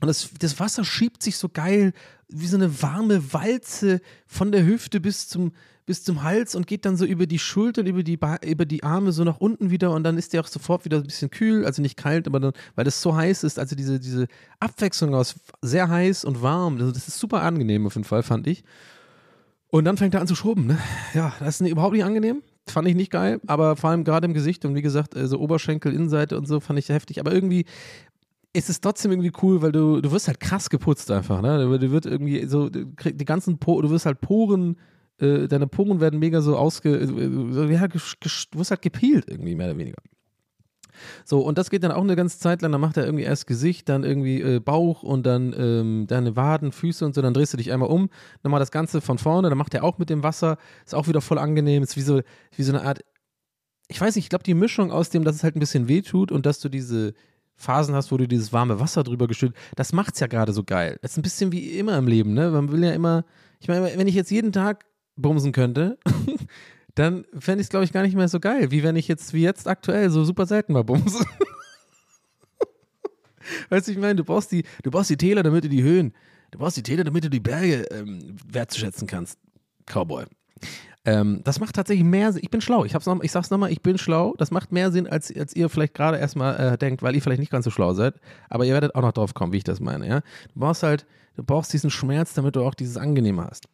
Und das, das Wasser schiebt sich so geil wie so eine warme Walze von der Hüfte bis zum, bis zum Hals und geht dann so über die Schultern, über die, über die Arme so nach unten wieder und dann ist der auch sofort wieder ein bisschen kühl, also nicht kalt, aber dann, weil das so heiß ist, also diese, diese Abwechslung aus sehr heiß und warm, also das ist super angenehm auf jeden Fall, fand ich. Und dann fängt er an zu schrubben. Ne? Ja, das ist überhaupt nicht angenehm. Fand ich nicht geil, aber vor allem gerade im Gesicht und wie gesagt, so also Oberschenkel, Innenseite und so fand ich heftig. Aber irgendwie, ist es trotzdem irgendwie cool, weil du, du wirst halt krass geputzt einfach, ne? Du wird irgendwie so, du die ganzen Po, du wirst halt Poren, äh, deine Poren werden mega so ausge, äh, du wirst halt gepeelt irgendwie, mehr oder weniger. So, und das geht dann auch eine ganze Zeit lang. Dann macht er irgendwie erst Gesicht, dann irgendwie äh, Bauch und dann ähm, deine Waden, Füße und so. Dann drehst du dich einmal um. Dann mal das Ganze von vorne. Dann macht er auch mit dem Wasser. Ist auch wieder voll angenehm. Ist wie so, wie so eine Art. Ich weiß nicht, ich glaube, die Mischung aus dem, dass es halt ein bisschen weh tut und dass du diese Phasen hast, wo du dieses warme Wasser drüber geschüttet, das macht's ja gerade so geil. Das ist ein bisschen wie immer im Leben, ne? Man will ja immer, ich meine, wenn ich jetzt jeden Tag bumsen könnte, <laughs> dann fände ich es, glaube ich, gar nicht mehr so geil, wie wenn ich jetzt, wie jetzt aktuell, so super selten mal bumse. <laughs> weißt du, ich meine, du brauchst die, du brauchst die Täler, damit du die Höhen, du brauchst die Täler, damit du die Berge ähm, wertzuschätzen kannst. Cowboy. Ähm, das macht tatsächlich mehr Sinn. Ich bin schlau. Ich, hab's noch, ich sag's nochmal, ich bin schlau. Das macht mehr Sinn, als, als ihr vielleicht gerade erstmal äh, denkt, weil ihr vielleicht nicht ganz so schlau seid. Aber ihr werdet auch noch drauf kommen, wie ich das meine. Ja? Du brauchst halt, du brauchst diesen Schmerz, damit du auch dieses Angenehme hast.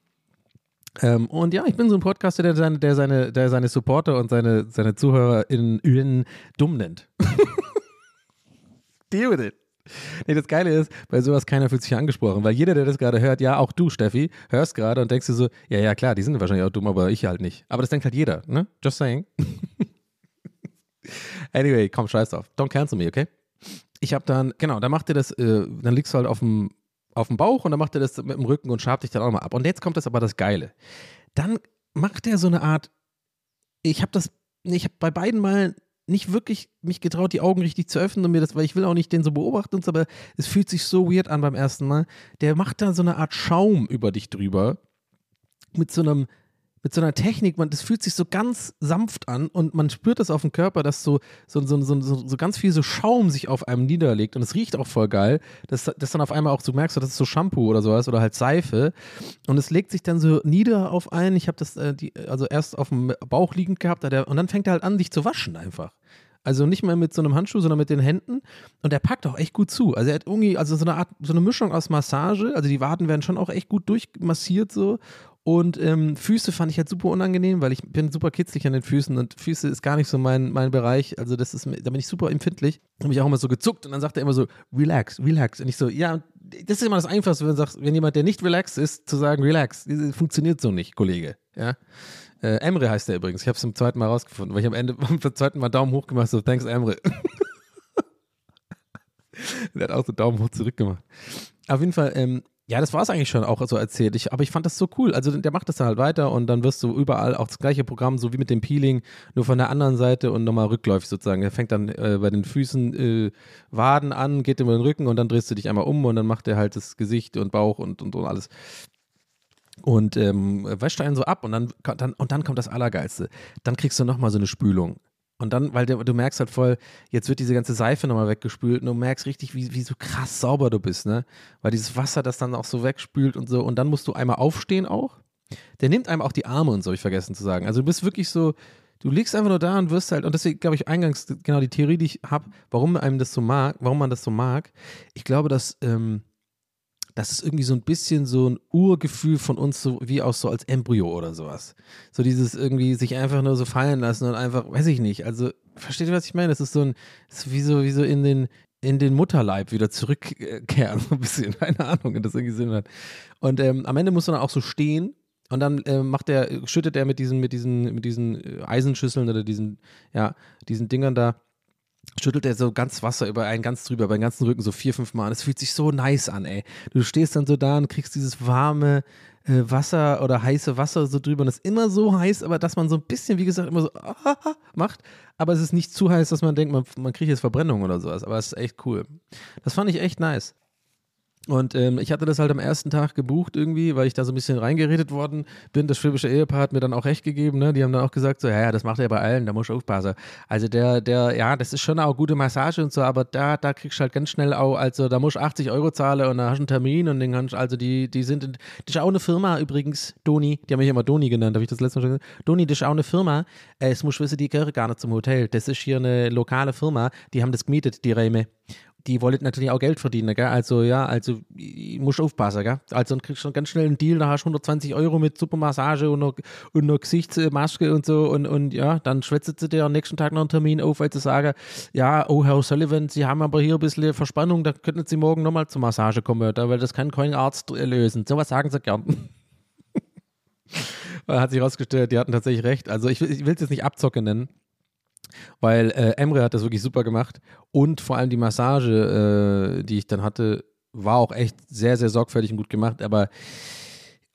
Ähm, und ja, ich bin so ein Podcaster, der seine, der seine, der seine Supporter und seine, seine ZuhörerInnen dumm nennt. <laughs> Deal with it. Nee, das Geile ist, bei sowas keiner fühlt sich angesprochen, weil jeder, der das gerade hört, ja, auch du, Steffi, hörst gerade und denkst dir so, ja, ja, klar, die sind wahrscheinlich auch dumm, aber ich halt nicht. Aber das denkt halt jeder, ne? Just saying. <laughs> anyway, komm, scheiß drauf. Don't cancel me, okay? Ich hab dann, genau, dann macht ihr das, äh, dann liegst du halt auf dem, auf dem Bauch und dann macht er das mit dem Rücken und schabt dich dann auch mal ab. Und jetzt kommt das aber das Geile. Dann macht er so eine Art, ich habe das, ich habe bei beiden Malen nicht wirklich mich getraut, die Augen richtig zu öffnen und mir das, weil ich will auch nicht den so beobachten, und so, aber es fühlt sich so weird an beim ersten Mal. Der macht da so eine Art Schaum über dich drüber mit so einem mit so einer Technik, man, das fühlt sich so ganz sanft an und man spürt das auf dem Körper, dass so, so, so, so, so, so ganz viel so Schaum sich auf einem niederlegt und es riecht auch voll geil, dass, dass dann auf einmal auch so merkst, das ist so Shampoo oder sowas oder halt Seife und es legt sich dann so nieder auf einen, ich habe das äh, die, also erst auf dem Bauch liegend gehabt und dann fängt er halt an, dich zu waschen einfach. Also nicht mehr mit so einem Handschuh, sondern mit den Händen. Und er packt auch echt gut zu. Also er hat irgendwie, also so eine Art, so eine Mischung aus Massage. Also die Waden werden schon auch echt gut durchmassiert so. Und ähm, Füße fand ich halt super unangenehm, weil ich bin super kitzlig an den Füßen und Füße ist gar nicht so mein, mein Bereich. Also das ist, da bin ich super empfindlich. Habe ich auch immer so gezuckt und dann sagt er immer so, relax, relax. Und ich so, ja, das ist immer das Einfachste, wenn, du sagst, wenn jemand, der nicht relaxed ist, zu sagen, relax. Das funktioniert so nicht, Kollege. Ja. Äh, Emre heißt der übrigens. Ich habe es zum zweiten Mal rausgefunden, weil ich am Ende <laughs> beim zweiten Mal Daumen hoch gemacht so, thanks Emre. <laughs> der hat auch so Daumen hoch zurückgemacht. Auf jeden Fall, ähm, ja, das war es eigentlich schon auch so erzählt. Ich, aber ich fand das so cool. Also der macht das dann halt weiter und dann wirst du überall auch das gleiche Programm, so wie mit dem Peeling, nur von der anderen Seite und nochmal rückläufig sozusagen. Er fängt dann äh, bei den Füßen äh, Waden an, geht über den Rücken und dann drehst du dich einmal um und dann macht er halt das Gesicht und Bauch und, und, und alles. Und ähm, wäscht einen so ab und dann, dann, und dann kommt das Allergeilste. Dann kriegst du nochmal so eine Spülung. Und dann, weil du merkst halt voll, jetzt wird diese ganze Seife nochmal weggespült und du merkst richtig, wie, wie so krass sauber du bist, ne? Weil dieses Wasser das dann auch so wegspült und so. Und dann musst du einmal aufstehen auch. Der nimmt einem auch die Arme und so, hab ich vergessen zu sagen. Also du bist wirklich so, du liegst einfach nur da und wirst halt, und deswegen glaube ich eingangs genau die Theorie, die ich habe, warum einem das so mag, warum man das so mag. Ich glaube, dass, ähm, das ist irgendwie so ein bisschen so ein Urgefühl von uns, so wie auch so als Embryo oder sowas. So dieses irgendwie sich einfach nur so fallen lassen und einfach, weiß ich nicht. Also, versteht ihr, was ich meine? Das ist so ein, ist wie so, wie so in den, in den Mutterleib wieder zurückkehren, <laughs> so ein bisschen, keine Ahnung, wenn das irgendwie Sinn hat. Und ähm, am Ende muss man auch so stehen und dann äh, macht er, schüttet er mit diesen, mit diesen, mit diesen äh, Eisenschüsseln oder diesen, ja, diesen Dingern da, schüttelt er so ganz Wasser über einen ganz drüber, über den ganzen Rücken, so vier, fünf Mal. Es fühlt sich so nice an, ey. Du stehst dann so da und kriegst dieses warme äh, Wasser oder heiße Wasser so drüber und es ist immer so heiß, aber dass man so ein bisschen, wie gesagt, immer so ah, macht. Aber es ist nicht zu heiß, dass man denkt, man, man kriegt jetzt Verbrennung oder sowas. Aber es ist echt cool. Das fand ich echt nice. Und ähm, ich hatte das halt am ersten Tag gebucht irgendwie, weil ich da so ein bisschen reingeredet worden bin. Das schwäbische Ehepaar hat mir dann auch recht gegeben. Ne? Die haben dann auch gesagt, so, ja, ja, das macht er bei allen, da musst du aufpassen. Also der, der, ja, das ist schon auch gute Massage und so, aber da, da kriegst du halt ganz schnell auch, also da musst du 80 Euro zahlen und da hast du einen Termin und den kannst also die, die sind, in, das ist auch eine Firma übrigens, Doni, die haben mich immer Doni genannt, habe ich das letzte Mal schon gesagt. Doni, das ist auch eine Firma, äh, es muss wissen, die gehören gar nicht zum Hotel. Das ist hier eine lokale Firma, die haben das gemietet, die Räume die wollen natürlich auch Geld verdienen, gell? Also ja, also ich muss aufpassen, gell? Also dann kriegst du ganz schnell einen Deal, da hast du 120 Euro mit Supermassage und noch, und noch Gesichtsmaske und so und, und ja, dann schwätzt sie dir am nächsten Tag noch einen Termin auf, weil sie sagen, ja, oh Herr Sullivan, Sie haben aber hier ein bisschen Verspannung, da könnten Sie morgen nochmal zur Massage kommen, weil das kann kein Arzt lösen. So was sagen sie gern. <laughs> Hat sich herausgestellt, die hatten tatsächlich recht. Also ich, ich will es jetzt nicht Abzocke nennen, weil äh, Emre hat das wirklich super gemacht und vor allem die Massage, äh, die ich dann hatte, war auch echt sehr, sehr sorgfältig und gut gemacht, aber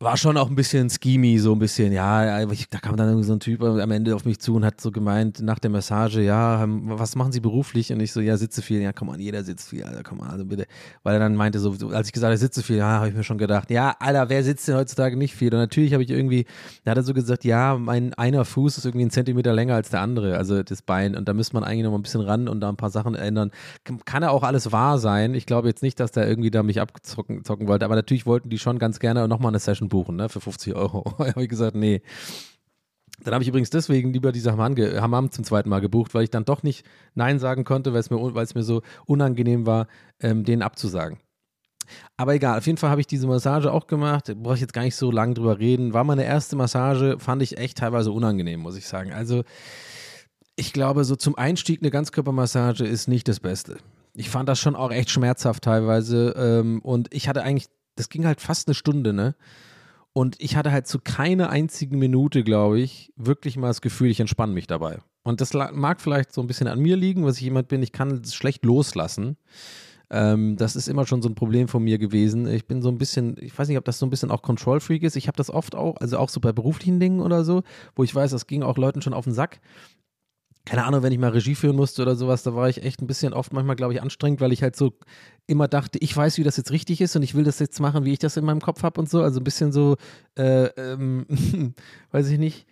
war schon auch ein bisschen schemy, so ein bisschen, ja, ich, da kam dann irgendwie so ein Typ am Ende auf mich zu und hat so gemeint, nach der Massage, ja, ähm, was machen Sie beruflich? Und ich so, ja, sitze viel, ja, komm an, jeder sitzt viel, Alter, komm an, also bitte. Weil er dann meinte so, als ich gesagt habe, sitze viel, ja, habe ich mir schon gedacht, ja, Alter, wer sitzt denn heutzutage nicht viel? Und natürlich habe ich irgendwie, da hat er so gesagt, ja, mein einer Fuß ist irgendwie ein Zentimeter länger als der andere, also das Bein, und da müsste man eigentlich noch mal ein bisschen ran und da ein paar Sachen ändern. Kann ja auch alles wahr sein. Ich glaube jetzt nicht, dass der irgendwie da mich abzocken zocken wollte, aber natürlich wollten die schon ganz gerne nochmal eine Session buchen, ne, für 50 Euro. <laughs> habe ich gesagt, nee. Dann habe ich übrigens deswegen lieber diese Hammam, Hammam, zum zweiten Mal gebucht, weil ich dann doch nicht Nein sagen konnte, weil es mir, weil es mir so unangenehm war, ähm, denen abzusagen. Aber egal, auf jeden Fall habe ich diese Massage auch gemacht. Da brauche ich jetzt gar nicht so lange drüber reden. War meine erste Massage, fand ich echt teilweise unangenehm, muss ich sagen. Also, ich glaube, so zum Einstieg eine Ganzkörpermassage ist nicht das Beste. Ich fand das schon auch echt schmerzhaft teilweise. Ähm, und ich hatte eigentlich, das ging halt fast eine Stunde, ne? Und ich hatte halt zu keiner einzigen Minute, glaube ich, wirklich mal das Gefühl, ich entspanne mich dabei. Und das mag vielleicht so ein bisschen an mir liegen, was ich jemand bin, ich kann es schlecht loslassen. Ähm, das ist immer schon so ein Problem von mir gewesen. Ich bin so ein bisschen, ich weiß nicht, ob das so ein bisschen auch Control Freak ist. Ich habe das oft auch, also auch so bei beruflichen Dingen oder so, wo ich weiß, das ging auch Leuten schon auf den Sack keine Ahnung, wenn ich mal Regie führen musste oder sowas, da war ich echt ein bisschen oft manchmal, glaube ich, anstrengend, weil ich halt so immer dachte, ich weiß, wie das jetzt richtig ist und ich will das jetzt machen, wie ich das in meinem Kopf habe und so. Also ein bisschen so, äh, ähm, <laughs> weiß ich nicht.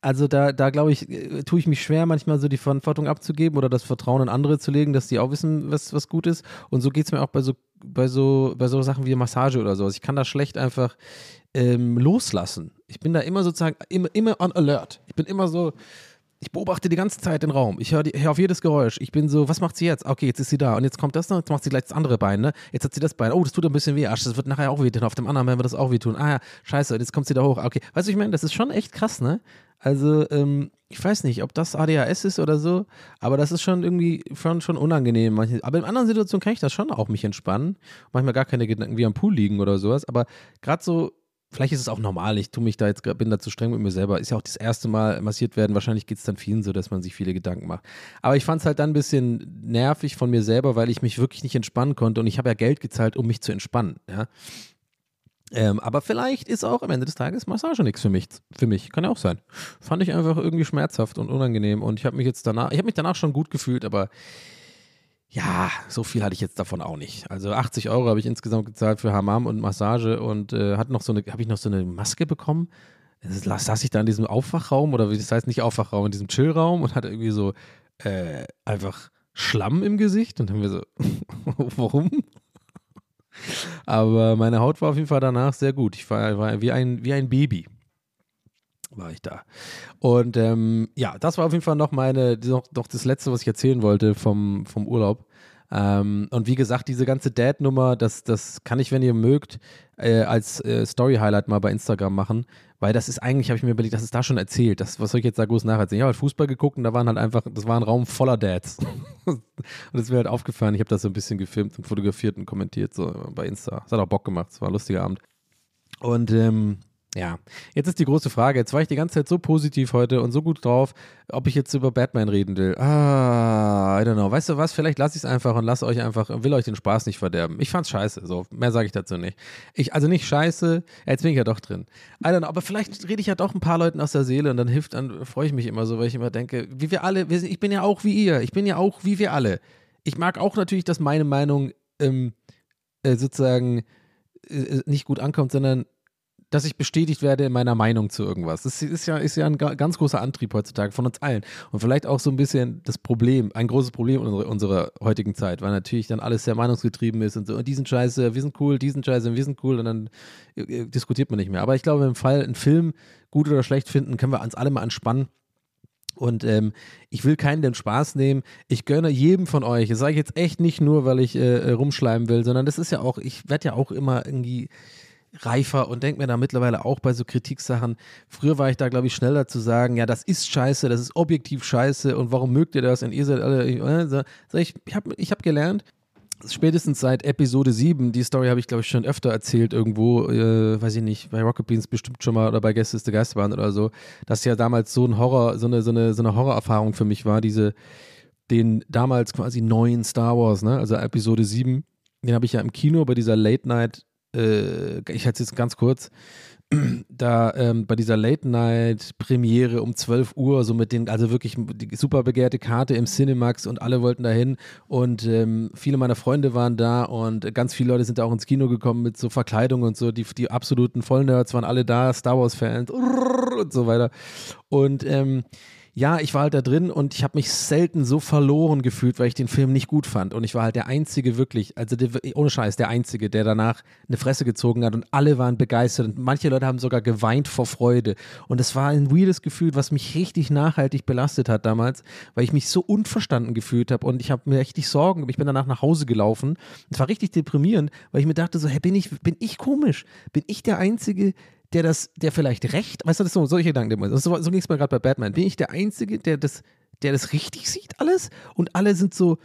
Also da, da glaube ich, äh, tue ich mich schwer, manchmal so die Verantwortung abzugeben oder das Vertrauen in andere zu legen, dass die auch wissen, was, was gut ist. Und so geht es mir auch bei so, bei so, bei so Sachen wie Massage oder sowas. Ich kann da schlecht einfach ähm, loslassen. Ich bin da immer sozusagen, immer, immer on alert. Ich bin immer so, ich beobachte die ganze Zeit den Raum. Ich höre hör auf jedes Geräusch. Ich bin so, was macht sie jetzt? Okay, jetzt ist sie da. Und jetzt kommt das noch, jetzt macht sie gleich das andere Bein, ne? Jetzt hat sie das Bein. Oh, das tut ein bisschen weh. Ach, das wird nachher auch wehtun. Auf dem anderen Bein wird das auch wehtun. Ah ja, scheiße, jetzt kommt sie da hoch. Okay, weißt du, ich meine, das ist schon echt krass, ne? Also, ähm, ich weiß nicht, ob das ADHS ist oder so, aber das ist schon irgendwie schon, schon unangenehm. Aber in anderen Situationen kann ich das schon auch mich entspannen. Manchmal gar keine Gedanken wie am Pool liegen oder sowas. Aber gerade so Vielleicht ist es auch normal, ich tue mich da jetzt, bin da zu streng mit mir selber. Ist ja auch das erste Mal massiert werden. Wahrscheinlich geht es dann vielen so, dass man sich viele Gedanken macht. Aber ich fand es halt dann ein bisschen nervig von mir selber, weil ich mich wirklich nicht entspannen konnte. Und ich habe ja Geld gezahlt, um mich zu entspannen. Ja? Ähm, aber vielleicht ist auch am Ende des Tages Massage nichts für mich. Für mich. Kann ja auch sein. Fand ich einfach irgendwie schmerzhaft und unangenehm. Und ich habe mich jetzt danach, ich habe mich danach schon gut gefühlt, aber ja, so viel hatte ich jetzt davon auch nicht. Also 80 Euro habe ich insgesamt gezahlt für Hammam und Massage und äh, hat noch so eine, habe ich noch so eine Maske bekommen. Das saß ich da in diesem Aufwachraum oder wie das heißt, nicht Aufwachraum, in diesem Chillraum und hatte irgendwie so äh, einfach Schlamm im Gesicht und dann haben wir so, <laughs> warum? Aber meine Haut war auf jeden Fall danach sehr gut. Ich war, war wie, ein, wie ein Baby war ich da. Und ähm, ja, das war auf jeden Fall noch meine, noch, noch das Letzte, was ich erzählen wollte vom, vom Urlaub. Ähm, und wie gesagt, diese ganze Dad-Nummer, das, das kann ich, wenn ihr mögt, äh, als äh, Story-Highlight mal bei Instagram machen, weil das ist eigentlich, habe ich mir überlegt, das ist da schon erzählt. Das, was soll ich jetzt da groß nacherzählen? Ich habe halt Fußball geguckt und da waren halt einfach, das war ein Raum voller Dads. <laughs> und das ist mir halt aufgefallen. Ich habe das so ein bisschen gefilmt und fotografiert und kommentiert so bei Insta. Das hat auch Bock gemacht. Es war ein lustiger Abend. Und ähm, ja, jetzt ist die große Frage. Jetzt war ich die ganze Zeit so positiv heute und so gut drauf, ob ich jetzt über Batman reden will. Ah, I don't know. Weißt du was? Vielleicht lasse ich es einfach und lasse euch einfach, will euch den Spaß nicht verderben. Ich fand's scheiße. So, mehr sage ich dazu nicht. Ich, also nicht scheiße, jetzt bin ich ja doch drin. I don't know, aber vielleicht rede ich ja doch ein paar Leuten aus der Seele und dann hilft, dann freue ich mich immer so, weil ich immer denke, wie wir alle, ich bin ja auch wie ihr. Ich bin ja auch wie wir alle. Ich mag auch natürlich, dass meine Meinung ähm, äh, sozusagen äh, nicht gut ankommt, sondern dass ich bestätigt werde in meiner Meinung zu irgendwas. Das ist ja, ist ja ein ganz großer Antrieb heutzutage von uns allen. Und vielleicht auch so ein bisschen das Problem, ein großes Problem unserer, unserer heutigen Zeit, weil natürlich dann alles sehr meinungsgetrieben ist und so, und die sind scheiße, wir sind cool, die sind scheiße, wir sind cool und dann äh, äh, diskutiert man nicht mehr. Aber ich glaube, im Fall, einen Film gut oder schlecht finden, können wir uns alle mal entspannen Und ähm, ich will keinen den Spaß nehmen. Ich gönne jedem von euch. Das sage ich jetzt echt nicht nur, weil ich äh, rumschleimen will, sondern das ist ja auch, ich werde ja auch immer irgendwie reifer und denke mir da mittlerweile auch bei so Kritiksachen, früher war ich da, glaube ich, schneller zu sagen, ja, das ist scheiße, das ist objektiv scheiße und warum mögt ihr das? Und ihr seid alle, äh, ich, ich habe ich hab gelernt, spätestens seit Episode 7, die Story habe ich, glaube ich, schon öfter erzählt, irgendwo, äh, weiß ich nicht, bei Rocket Beans bestimmt schon mal oder bei Gäste ist der Geistbahn oder so, dass ja damals so ein Horror, so eine, so eine, so eine Horrorerfahrung für mich war, diese, den damals quasi neuen Star Wars, ne, also Episode 7, den habe ich ja im Kino bei dieser Late Night äh, ich hatte es jetzt ganz kurz, <clears throat> da ähm, bei dieser Late-Night-Premiere um 12 Uhr, so mit den, also wirklich die super begehrte Karte im Cinemax und alle wollten dahin und ähm, viele meiner Freunde waren da und ganz viele Leute sind da auch ins Kino gekommen mit so Verkleidung und so, die, die absoluten Vollnerds waren alle da, Star Wars-Fans und so weiter. Und ähm, ja, ich war halt da drin und ich habe mich selten so verloren gefühlt, weil ich den Film nicht gut fand. Und ich war halt der Einzige wirklich, also der, ohne Scheiß, der Einzige, der danach eine Fresse gezogen hat und alle waren begeistert. Und manche Leute haben sogar geweint vor Freude. Und es war ein weirdes Gefühl, was mich richtig nachhaltig belastet hat damals, weil ich mich so unverstanden gefühlt habe und ich habe mir richtig Sorgen. Ich bin danach nach Hause gelaufen. Es war richtig deprimierend, weil ich mir dachte so, hey, bin ich, bin ich komisch? Bin ich der Einzige, der das, der vielleicht recht, weißt du, das so, solche Gedanken, so, so ging es mir gerade bei Batman. Bin ich der Einzige, der das, der das richtig sieht, alles? Und alle sind so,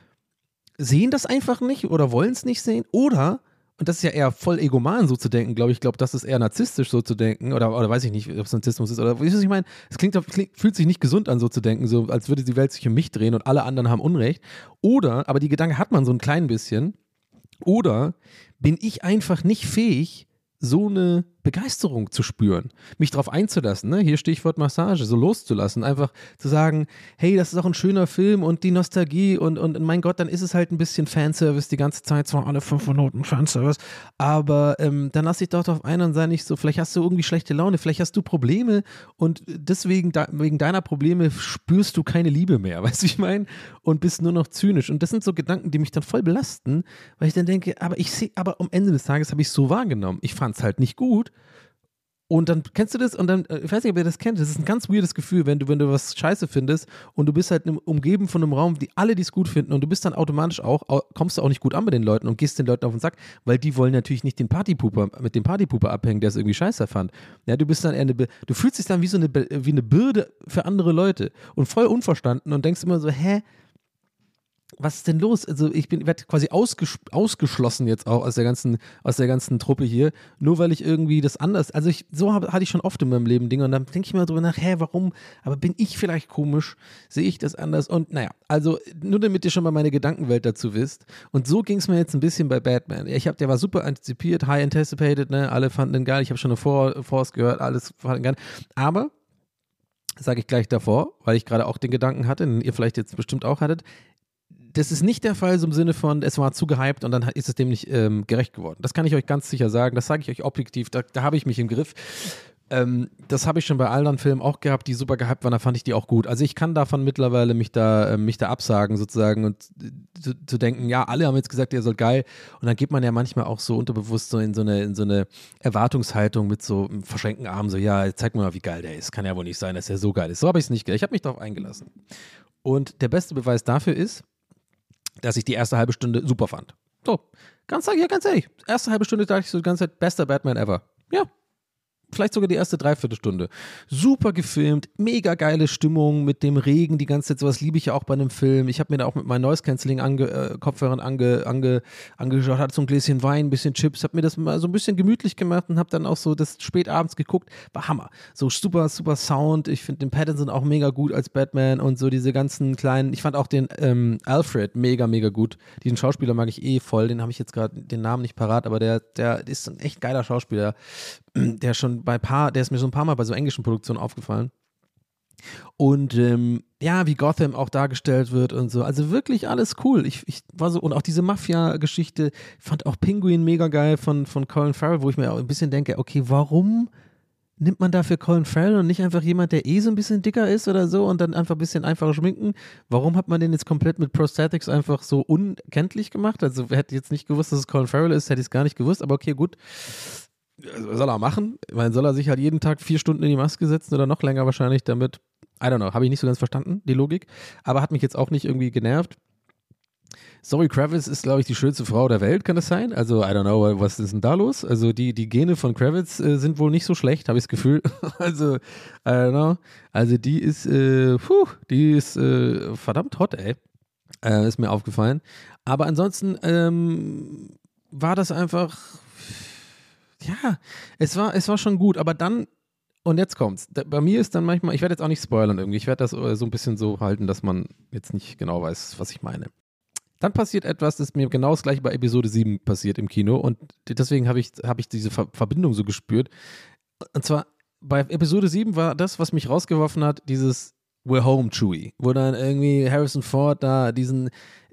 sehen das einfach nicht oder wollen es nicht sehen? Oder, und das ist ja eher voll egoman so zu denken, glaube ich, glaube, das ist eher narzisstisch so zu denken, oder, oder weiß ich nicht, ob es Narzissmus ist, oder was ich meine, es klingt, klingt, fühlt sich nicht gesund an, so zu denken, so als würde die Welt sich um mich drehen und alle anderen haben Unrecht. Oder, aber die Gedanke hat man so ein klein bisschen, oder bin ich einfach nicht fähig, so eine Begeisterung zu spüren, mich darauf einzulassen, ne? hier Stichwort Massage, so loszulassen, einfach zu sagen, hey, das ist auch ein schöner Film und die Nostalgie und, und mein Gott, dann ist es halt ein bisschen Fanservice die ganze Zeit, zwar alle fünf Minuten Fanservice, aber ähm, dann lass dich doch darauf ein und sei nicht so, vielleicht hast du irgendwie schlechte Laune, vielleicht hast du Probleme und deswegen, da, wegen deiner Probleme spürst du keine Liebe mehr, <laughs> weißt du, ich meine, und bist nur noch zynisch. Und das sind so Gedanken, die mich dann voll belasten, weil ich dann denke, aber ich sehe, aber am Ende des Tages habe ich es so wahrgenommen, ich fand es halt nicht gut und dann kennst du das und dann, äh, ich weiß nicht, ob ihr das kennt, das ist ein ganz weirdes Gefühl, wenn du, wenn du was scheiße findest und du bist halt umgeben von einem Raum, die alle dies gut finden und du bist dann automatisch auch, kommst du auch nicht gut an mit den Leuten und gehst den Leuten auf den Sack, weil die wollen natürlich nicht den Partypuper, mit dem Partypuper abhängen, der es irgendwie scheiße fand. Ja, du bist dann eher eine, du fühlst dich dann wie so eine, wie eine Bürde für andere Leute und voll unverstanden und denkst immer so, hä, was ist denn los? Also ich bin werde quasi ausges ausgeschlossen jetzt auch aus der ganzen aus der ganzen Truppe hier, nur weil ich irgendwie das anders. Also ich so hab, hatte ich schon oft in meinem Leben Dinge und dann denke ich mir drüber nach, hä, warum? Aber bin ich vielleicht komisch? Sehe ich das anders? Und naja, also nur damit ihr schon mal meine Gedankenwelt dazu wisst. Und so ging es mir jetzt ein bisschen bei Batman. Ich habe, der war super antizipiert, high anticipated, ne? Alle fanden den geil. Ich habe schon eine Vor Force gehört, alles fanden geil. Aber sage ich gleich davor, weil ich gerade auch den Gedanken hatte, den ihr vielleicht jetzt bestimmt auch hattet das ist nicht der Fall so im Sinne von, es war zu gehypt und dann ist es dem nicht ähm, gerecht geworden. Das kann ich euch ganz sicher sagen. Das sage ich euch objektiv. Da, da habe ich mich im Griff. Ähm, das habe ich schon bei anderen Filmen auch gehabt, die super gehypt waren. Da fand ich die auch gut. Also ich kann davon mittlerweile mich da, äh, mich da absagen sozusagen und äh, zu, zu, denken, ja, alle haben jetzt gesagt, der soll geil. Und dann geht man ja manchmal auch so unterbewusst so in so eine, in so eine Erwartungshaltung mit so verschränkten Armen, so, ja, zeig mir mal, wie geil der ist. Kann ja wohl nicht sein, dass er so geil ist. So habe ich es nicht. Ich habe mich darauf eingelassen. Und der beste Beweis dafür ist, dass ich die erste halbe Stunde super fand. So, ganz, ja, ganz ehrlich, erste halbe Stunde dachte ich so die ganze Zeit, bester Batman ever. Ja, vielleicht sogar die erste Dreiviertelstunde. Super gefilmt, mega geile Stimmung mit dem Regen die ganze Zeit. Sowas liebe ich ja auch bei einem Film. Ich habe mir da auch mit meinen Noise Cancelling ange, äh, Kopfhörern ange, ange, angeschaut, hatte so ein Gläschen Wein, ein bisschen Chips, habe mir das mal so ein bisschen gemütlich gemacht und habe dann auch so das spät abends geguckt. War Hammer. So super, super Sound. Ich finde den Pattinson auch mega gut als Batman und so diese ganzen kleinen. Ich fand auch den ähm, Alfred mega, mega gut. Diesen Schauspieler mag ich eh voll. Den habe ich jetzt gerade den Namen nicht parat, aber der, der ist ein echt geiler Schauspieler der schon bei paar, der ist mir so ein paar Mal bei so englischen Produktionen aufgefallen. Und ähm, ja, wie Gotham auch dargestellt wird und so. Also wirklich alles cool. Ich, ich war so, und auch diese Mafia-Geschichte, ich fand auch Penguin mega geil von, von Colin Farrell, wo ich mir auch ein bisschen denke, okay, warum nimmt man dafür Colin Farrell und nicht einfach jemand, der eh so ein bisschen dicker ist oder so und dann einfach ein bisschen einfacher schminken? Warum hat man den jetzt komplett mit Prosthetics einfach so unkenntlich gemacht? Also hätte jetzt nicht gewusst, dass es Colin Farrell ist, hätte ich es gar nicht gewusst, aber okay, gut soll er machen? Ich meine, soll er sich halt jeden Tag vier Stunden in die Maske setzen oder noch länger wahrscheinlich, damit I don't know, habe ich nicht so ganz verstanden, die Logik, aber hat mich jetzt auch nicht irgendwie genervt. Zoe Kravitz ist, glaube ich, die schönste Frau der Welt, kann das sein? Also, I don't know, was ist denn da los? Also, die, die Gene von Kravitz äh, sind wohl nicht so schlecht, habe ich das Gefühl. <laughs> also, I don't know. Also, die ist, äh, puh, die ist äh, verdammt hot, ey. Äh, ist mir aufgefallen. Aber ansonsten ähm, war das einfach, ja, es war, es war schon gut, aber dann und jetzt kommt's. Da, bei mir ist dann manchmal, ich werde jetzt auch nicht spoilern irgendwie, ich werde das äh, so ein bisschen so halten, dass man jetzt nicht genau weiß, was ich meine. Dann passiert etwas, das mir genau das gleiche bei Episode 7 passiert im Kino und deswegen habe ich, hab ich diese Ver Verbindung so gespürt. Und zwar bei Episode 7 war das, was mich rausgeworfen hat, dieses We're Home Chewie, wo dann irgendwie Harrison Ford da diesen,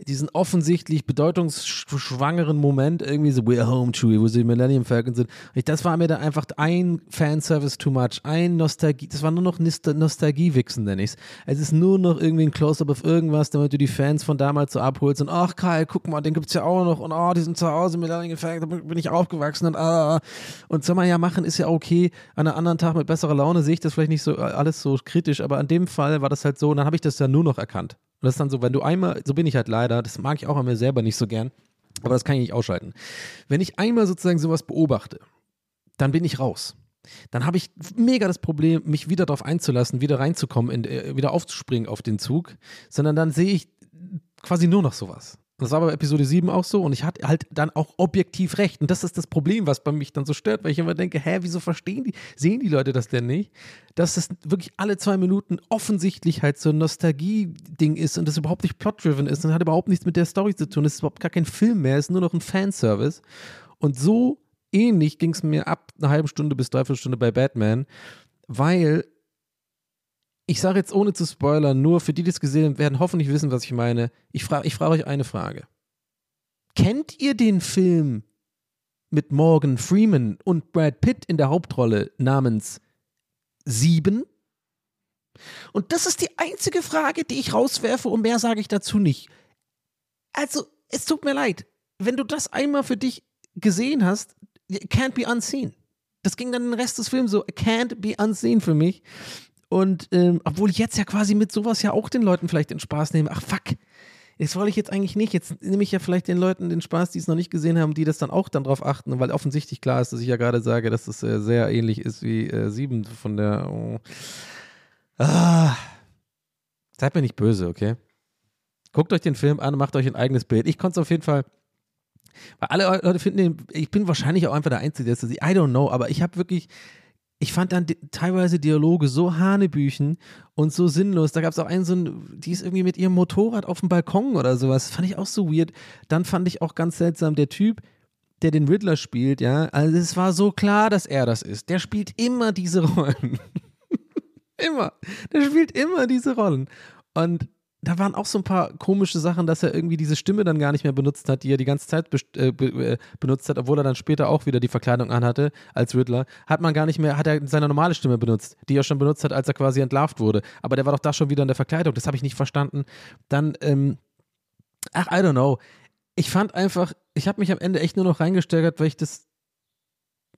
diesen offensichtlich bedeutungsschwangeren Moment irgendwie so We're Home Chewie, wo sie Millennium Falcon sind. Und das war mir da einfach ein Fanservice too much, ein Nostalgie, das war nur noch Nostalgie-Wichsen, nenne ich es. Ist nur noch irgendwie ein Close-Up auf irgendwas, damit du die Fans von damals so abholst und ach Kyle, guck mal, den gibt es ja auch noch und oh, die sind zu Hause, Millennium Falcon, da bin ich aufgewachsen und ah. Und soll man ja machen, ist ja okay. An einem anderen Tag mit besserer Laune sehe ich das vielleicht nicht so alles so kritisch, aber an dem Fall war das halt so und dann habe ich das ja nur noch erkannt. Und das ist dann so, wenn du einmal, so bin ich halt leider, das mag ich auch an mir selber nicht so gern, aber das kann ich nicht ausschalten. Wenn ich einmal sozusagen sowas beobachte, dann bin ich raus. Dann habe ich mega das Problem, mich wieder darauf einzulassen, wieder reinzukommen, in, äh, wieder aufzuspringen auf den Zug, sondern dann sehe ich quasi nur noch sowas. Das war bei Episode 7 auch so und ich hatte halt dann auch objektiv recht. Und das ist das Problem, was bei mich dann so stört, weil ich immer denke, hä, wieso verstehen die, sehen die Leute das denn nicht? Dass das wirklich alle zwei Minuten offensichtlich halt so ein Nostalgie-Ding ist und das überhaupt nicht plot-driven ist und hat überhaupt nichts mit der Story zu tun. Es ist überhaupt gar kein Film mehr, es ist nur noch ein Fanservice. Und so ähnlich ging es mir ab einer halben Stunde bis dreiviertel Stunde bei Batman, weil ich sage jetzt ohne zu spoilern, nur für die, die es gesehen haben, werden hoffentlich wissen, was ich meine. Ich frage ich frag euch eine Frage. Kennt ihr den Film mit Morgan Freeman und Brad Pitt in der Hauptrolle namens Sieben? Und das ist die einzige Frage, die ich rauswerfe und mehr sage ich dazu nicht. Also, es tut mir leid. Wenn du das einmal für dich gesehen hast, can't be unseen. Das ging dann den Rest des Films so, can't be unseen für mich. Und ähm, obwohl ich jetzt ja quasi mit sowas ja auch den Leuten vielleicht den Spaß nehme. Ach fuck, das wollte ich jetzt eigentlich nicht. Jetzt nehme ich ja vielleicht den Leuten den Spaß, die es noch nicht gesehen haben, die das dann auch dann drauf achten, weil offensichtlich klar ist, dass ich ja gerade sage, dass es äh, sehr ähnlich ist wie äh, 7 von der. Oh. Ah. Seid mir nicht böse, okay? Guckt euch den Film an, macht euch ein eigenes Bild. Ich konnte es auf jeden Fall. Weil alle Leute finden den, ich bin wahrscheinlich auch einfach der Einzige, der es sieht. I don't know, aber ich habe wirklich, ich fand dann teilweise Dialoge so hanebüchen und so sinnlos. Da gab es auch einen, so ein, die ist irgendwie mit ihrem Motorrad auf dem Balkon oder sowas. Fand ich auch so weird. Dann fand ich auch ganz seltsam, der Typ, der den Riddler spielt, ja, also es war so klar, dass er das ist. Der spielt immer diese Rollen. <laughs> immer. Der spielt immer diese Rollen. Und da waren auch so ein paar komische Sachen, dass er irgendwie diese Stimme dann gar nicht mehr benutzt hat, die er die ganze Zeit be äh, be äh, benutzt hat, obwohl er dann später auch wieder die Verkleidung anhatte als Riddler. Hat man gar nicht mehr, hat er seine normale Stimme benutzt, die er schon benutzt hat, als er quasi entlarvt wurde. Aber der war doch da schon wieder in der Verkleidung. Das habe ich nicht verstanden. Dann, ähm, ach, I don't know. Ich fand einfach, ich habe mich am Ende echt nur noch reingesteigert, weil ich das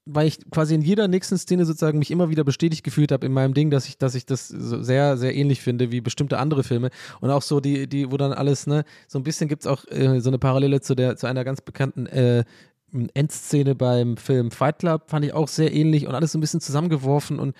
weil ich quasi in jeder nächsten Szene sozusagen mich immer wieder bestätigt gefühlt habe in meinem Ding, dass ich, dass ich das so sehr, sehr ähnlich finde wie bestimmte andere Filme. Und auch so die, die, wo dann alles, ne, so ein bisschen gibt es auch äh, so eine Parallele zu der, zu einer ganz bekannten äh, Endszene beim Film Fight Club, fand ich auch sehr ähnlich und alles so ein bisschen zusammengeworfen und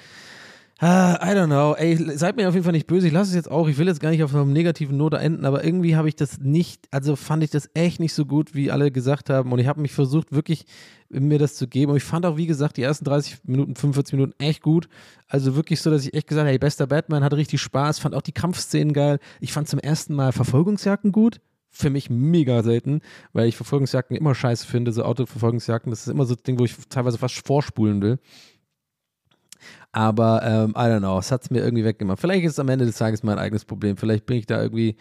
Ah, I don't know. Ey, seid mir auf jeden Fall nicht böse. Ich lasse es jetzt auch. Ich will jetzt gar nicht auf einer negativen Note enden, aber irgendwie habe ich das nicht, also fand ich das echt nicht so gut, wie alle gesagt haben. Und ich habe mich versucht, wirklich mir das zu geben. Und ich fand auch, wie gesagt, die ersten 30 Minuten, 45 Minuten echt gut. Also wirklich so, dass ich echt gesagt habe, hey, bester Batman, hatte richtig Spaß, fand auch die Kampfszenen geil. Ich fand zum ersten Mal Verfolgungsjagden gut für mich mega selten, weil ich Verfolgungsjagden immer scheiße finde, so Autoverfolgungsjagden. Das ist immer so ein Ding, wo ich teilweise fast vorspulen will. Aber ähm, I don't know, es hat es mir irgendwie weggemacht. Vielleicht ist es am Ende des Tages mein eigenes Problem. Vielleicht bin ich da irgendwie,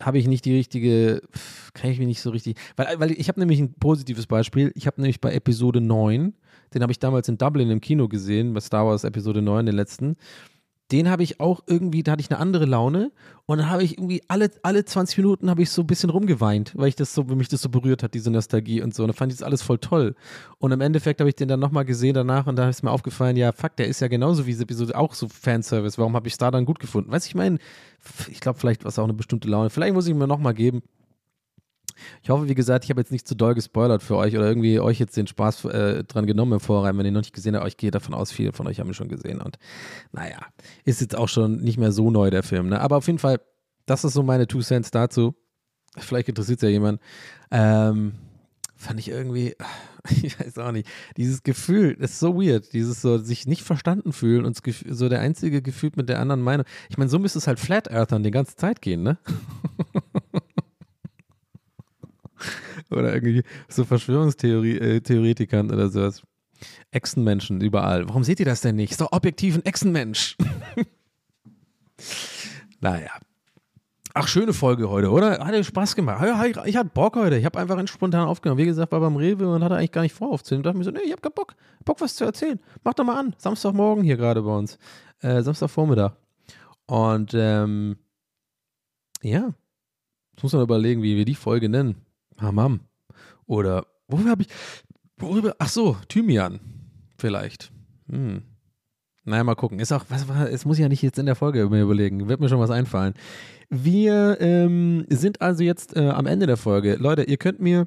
habe ich nicht die richtige, kann ich mich nicht so richtig. Weil, weil ich habe nämlich ein positives Beispiel. Ich habe nämlich bei Episode 9, den habe ich damals in Dublin im Kino gesehen, bei Star Wars Episode 9, den letzten. Den habe ich auch irgendwie, da hatte ich eine andere Laune und dann habe ich irgendwie alle, alle 20 Minuten habe ich so ein bisschen rumgeweint, weil ich das so, mich das so berührt hat, diese Nostalgie und so. Und dann fand ich das alles voll toll. Und im Endeffekt habe ich den dann nochmal gesehen danach und da ist mir aufgefallen, ja, fuck, der ist ja genauso wie diese Episode auch so Fanservice. Warum habe ich da dann gut gefunden? Weißt du, ich meine, ich glaube, vielleicht war es auch eine bestimmte Laune. Vielleicht muss ich mir nochmal geben. Ich hoffe, wie gesagt, ich habe jetzt nicht zu doll gespoilert für euch oder irgendwie euch jetzt den Spaß äh, dran genommen im Vorrein. Wenn ihr noch nicht gesehen habt, ich gehe davon aus, viele von euch haben ihn schon gesehen. Und naja, ist jetzt auch schon nicht mehr so neu, der Film. Ne? Aber auf jeden Fall, das ist so meine Two Cents dazu. Vielleicht interessiert es ja jemand. Ähm, fand ich irgendwie, <laughs> ich weiß auch nicht, dieses Gefühl, das ist so weird, dieses so sich nicht verstanden fühlen und so der einzige Gefühl mit der anderen Meinung. Ich meine, so müsste es halt Flat Earthern die ganze Zeit gehen, ne? <laughs> oder irgendwie so Verschwörungstheoretikern äh, oder sowas. Echsenmenschen überall. Warum seht ihr das denn nicht? Ist doch objektiv ein Echsenmensch. <laughs> naja. Ach, schöne Folge heute, oder? Hat Spaß gemacht. Ich hatte Bock heute. Ich habe einfach spontan aufgenommen. Wie gesagt, war beim Rewe und hatte eigentlich gar nicht vor aufzunehmen. Ich dachte mir so, nee, ich habe keinen Bock. Bock, was zu erzählen. Mach doch mal an. Samstagmorgen hier gerade bei uns. Äh, Samstagvormittag. Und ähm, ja, jetzt muss man überlegen, wie wir die Folge nennen. Hamam. Oder, worüber habe ich, worüber, ach so, Thymian. Vielleicht. Hm. Naja, mal gucken. Ist auch, was war, es muss ich ja nicht jetzt in der Folge mir überlegen. Wird mir schon was einfallen. Wir ähm, sind also jetzt äh, am Ende der Folge. Leute, ihr könnt mir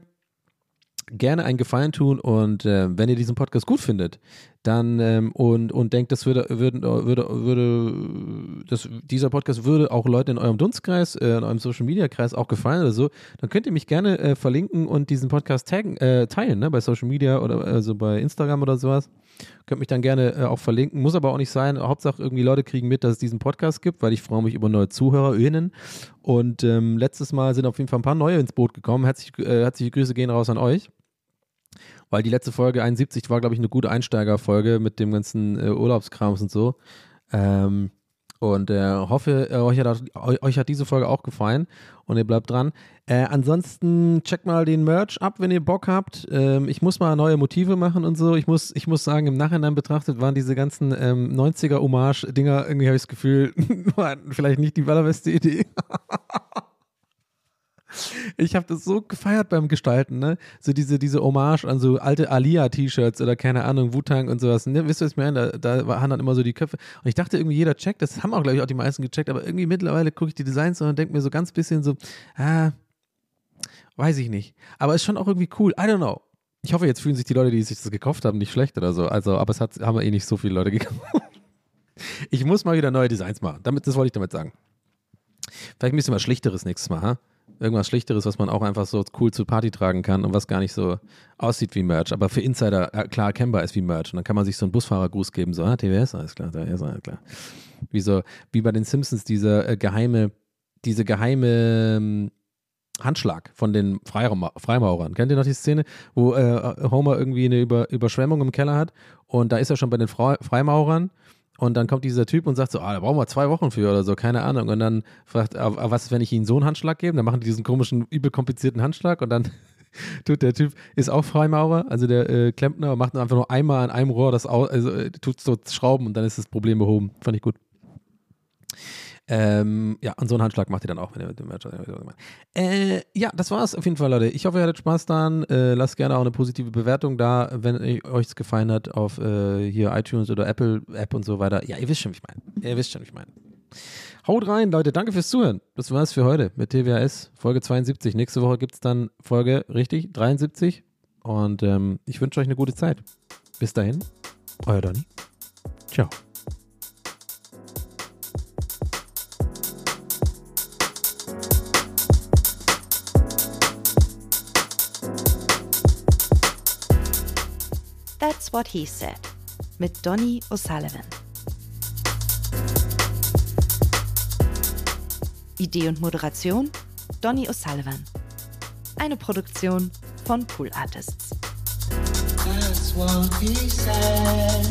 gerne einen Gefallen tun und äh, wenn ihr diesen Podcast gut findet, dann ähm, und, und denkt, das würde, würde, würde, würde das, dieser Podcast würde auch Leute in eurem Dunstkreis, äh, in eurem Social Media Kreis auch gefallen oder so, dann könnt ihr mich gerne äh, verlinken und diesen Podcast taggen, äh, teilen, ne, bei Social Media oder also bei Instagram oder sowas. Könnt mich dann gerne äh, auch verlinken. Muss aber auch nicht sein. Hauptsache irgendwie Leute kriegen mit, dass es diesen Podcast gibt, weil ich freue mich über neue ZuhörerInnen. Und ähm, letztes Mal sind auf jeden Fall ein paar neue ins Boot gekommen. Herzlich, äh, herzliche Grüße gehen raus an euch weil die letzte Folge 71 war, glaube ich, eine gute Einsteigerfolge mit dem ganzen äh, Urlaubskrams und so. Ähm, und äh, hoffe, äh, euch, hat, euch hat diese Folge auch gefallen und ihr bleibt dran. Äh, ansonsten checkt mal den Merch ab, wenn ihr Bock habt. Ähm, ich muss mal neue Motive machen und so. Ich muss, ich muss sagen, im Nachhinein betrachtet waren diese ganzen ähm, 90er-Hommage-Dinger, irgendwie habe ich das Gefühl, <laughs> vielleicht nicht die allerbeste Idee. <laughs> Ich habe das so gefeiert beim Gestalten, ne? So diese, diese Hommage an so alte Alia-T-Shirts oder keine Ahnung, Wu-Tang und sowas. Ne? Wisst ihr, was ich meine? Da, da waren dann immer so die Köpfe. Und ich dachte irgendwie, jeder checkt, das haben auch, glaube ich, auch die meisten gecheckt, aber irgendwie mittlerweile gucke ich die Designs und denke mir so ganz bisschen so, ah, weiß ich nicht. Aber ist schon auch irgendwie cool. I don't know. Ich hoffe, jetzt fühlen sich die Leute, die sich das gekauft haben, nicht schlecht oder so. Also, aber es hat, haben eh nicht so viele Leute gekauft. Ich muss mal wieder neue Designs machen. Damit, das wollte ich damit sagen. Vielleicht ein bisschen was Schlichteres nächstes Mal, ha? Irgendwas Schlichteres, was man auch einfach so cool zur Party tragen kann und was gar nicht so aussieht wie Merch, aber für Insider klar erkennbar ist wie Merch. Und dann kann man sich so einen Busfahrergruß geben, so, ah, TWS, alles klar, TWS, alles klar. Wie so, wie bei den Simpsons, diese äh, geheime, diese geheime ähm, Handschlag von den Freimaurern. Kennt ihr noch die Szene, wo äh, Homer irgendwie eine Über Überschwemmung im Keller hat und da ist er schon bei den Fre Freimaurern und dann kommt dieser Typ und sagt so, ah, da brauchen wir zwei Wochen für oder so, keine Ahnung. Und dann fragt er, ah, was ist, wenn ich ihnen so einen Handschlag gebe? Dann machen die diesen komischen, übel komplizierten Handschlag und dann <laughs> tut der Typ, ist auch Freimaurer, also der äh, Klempner, macht einfach nur einmal an einem Rohr das also äh, tut so Schrauben und dann ist das Problem behoben. Fand ich gut. Ähm, ja, und so einen Handschlag macht ihr dann auch, wenn ihr mit dem Match. Äh, ja, das war's auf jeden Fall, Leute. Ich hoffe, ihr hattet Spaß daran. Äh, lasst gerne auch eine positive Bewertung da, wenn euch es gefallen hat, auf äh, hier iTunes oder Apple App und so weiter. Ja, ihr wisst schon, wie ich meine. Ihr wisst schon, wie ich meine. Haut rein, Leute. Danke fürs Zuhören. Das war's für heute mit TWAS, Folge 72. Nächste Woche gibt's dann Folge, richtig, 73. Und ähm, ich wünsche euch eine gute Zeit. Bis dahin, euer Donny. Ciao. That's What He Said mit Donny O'Sullivan. Idee und Moderation Donny O'Sullivan. Eine Produktion von Pool Artists. That's what he said.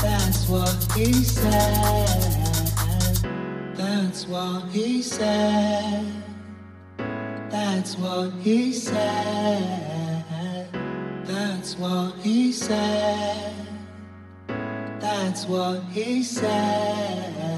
That's what he said. That's what he said. That's what he said. That's what he said. That's what he said.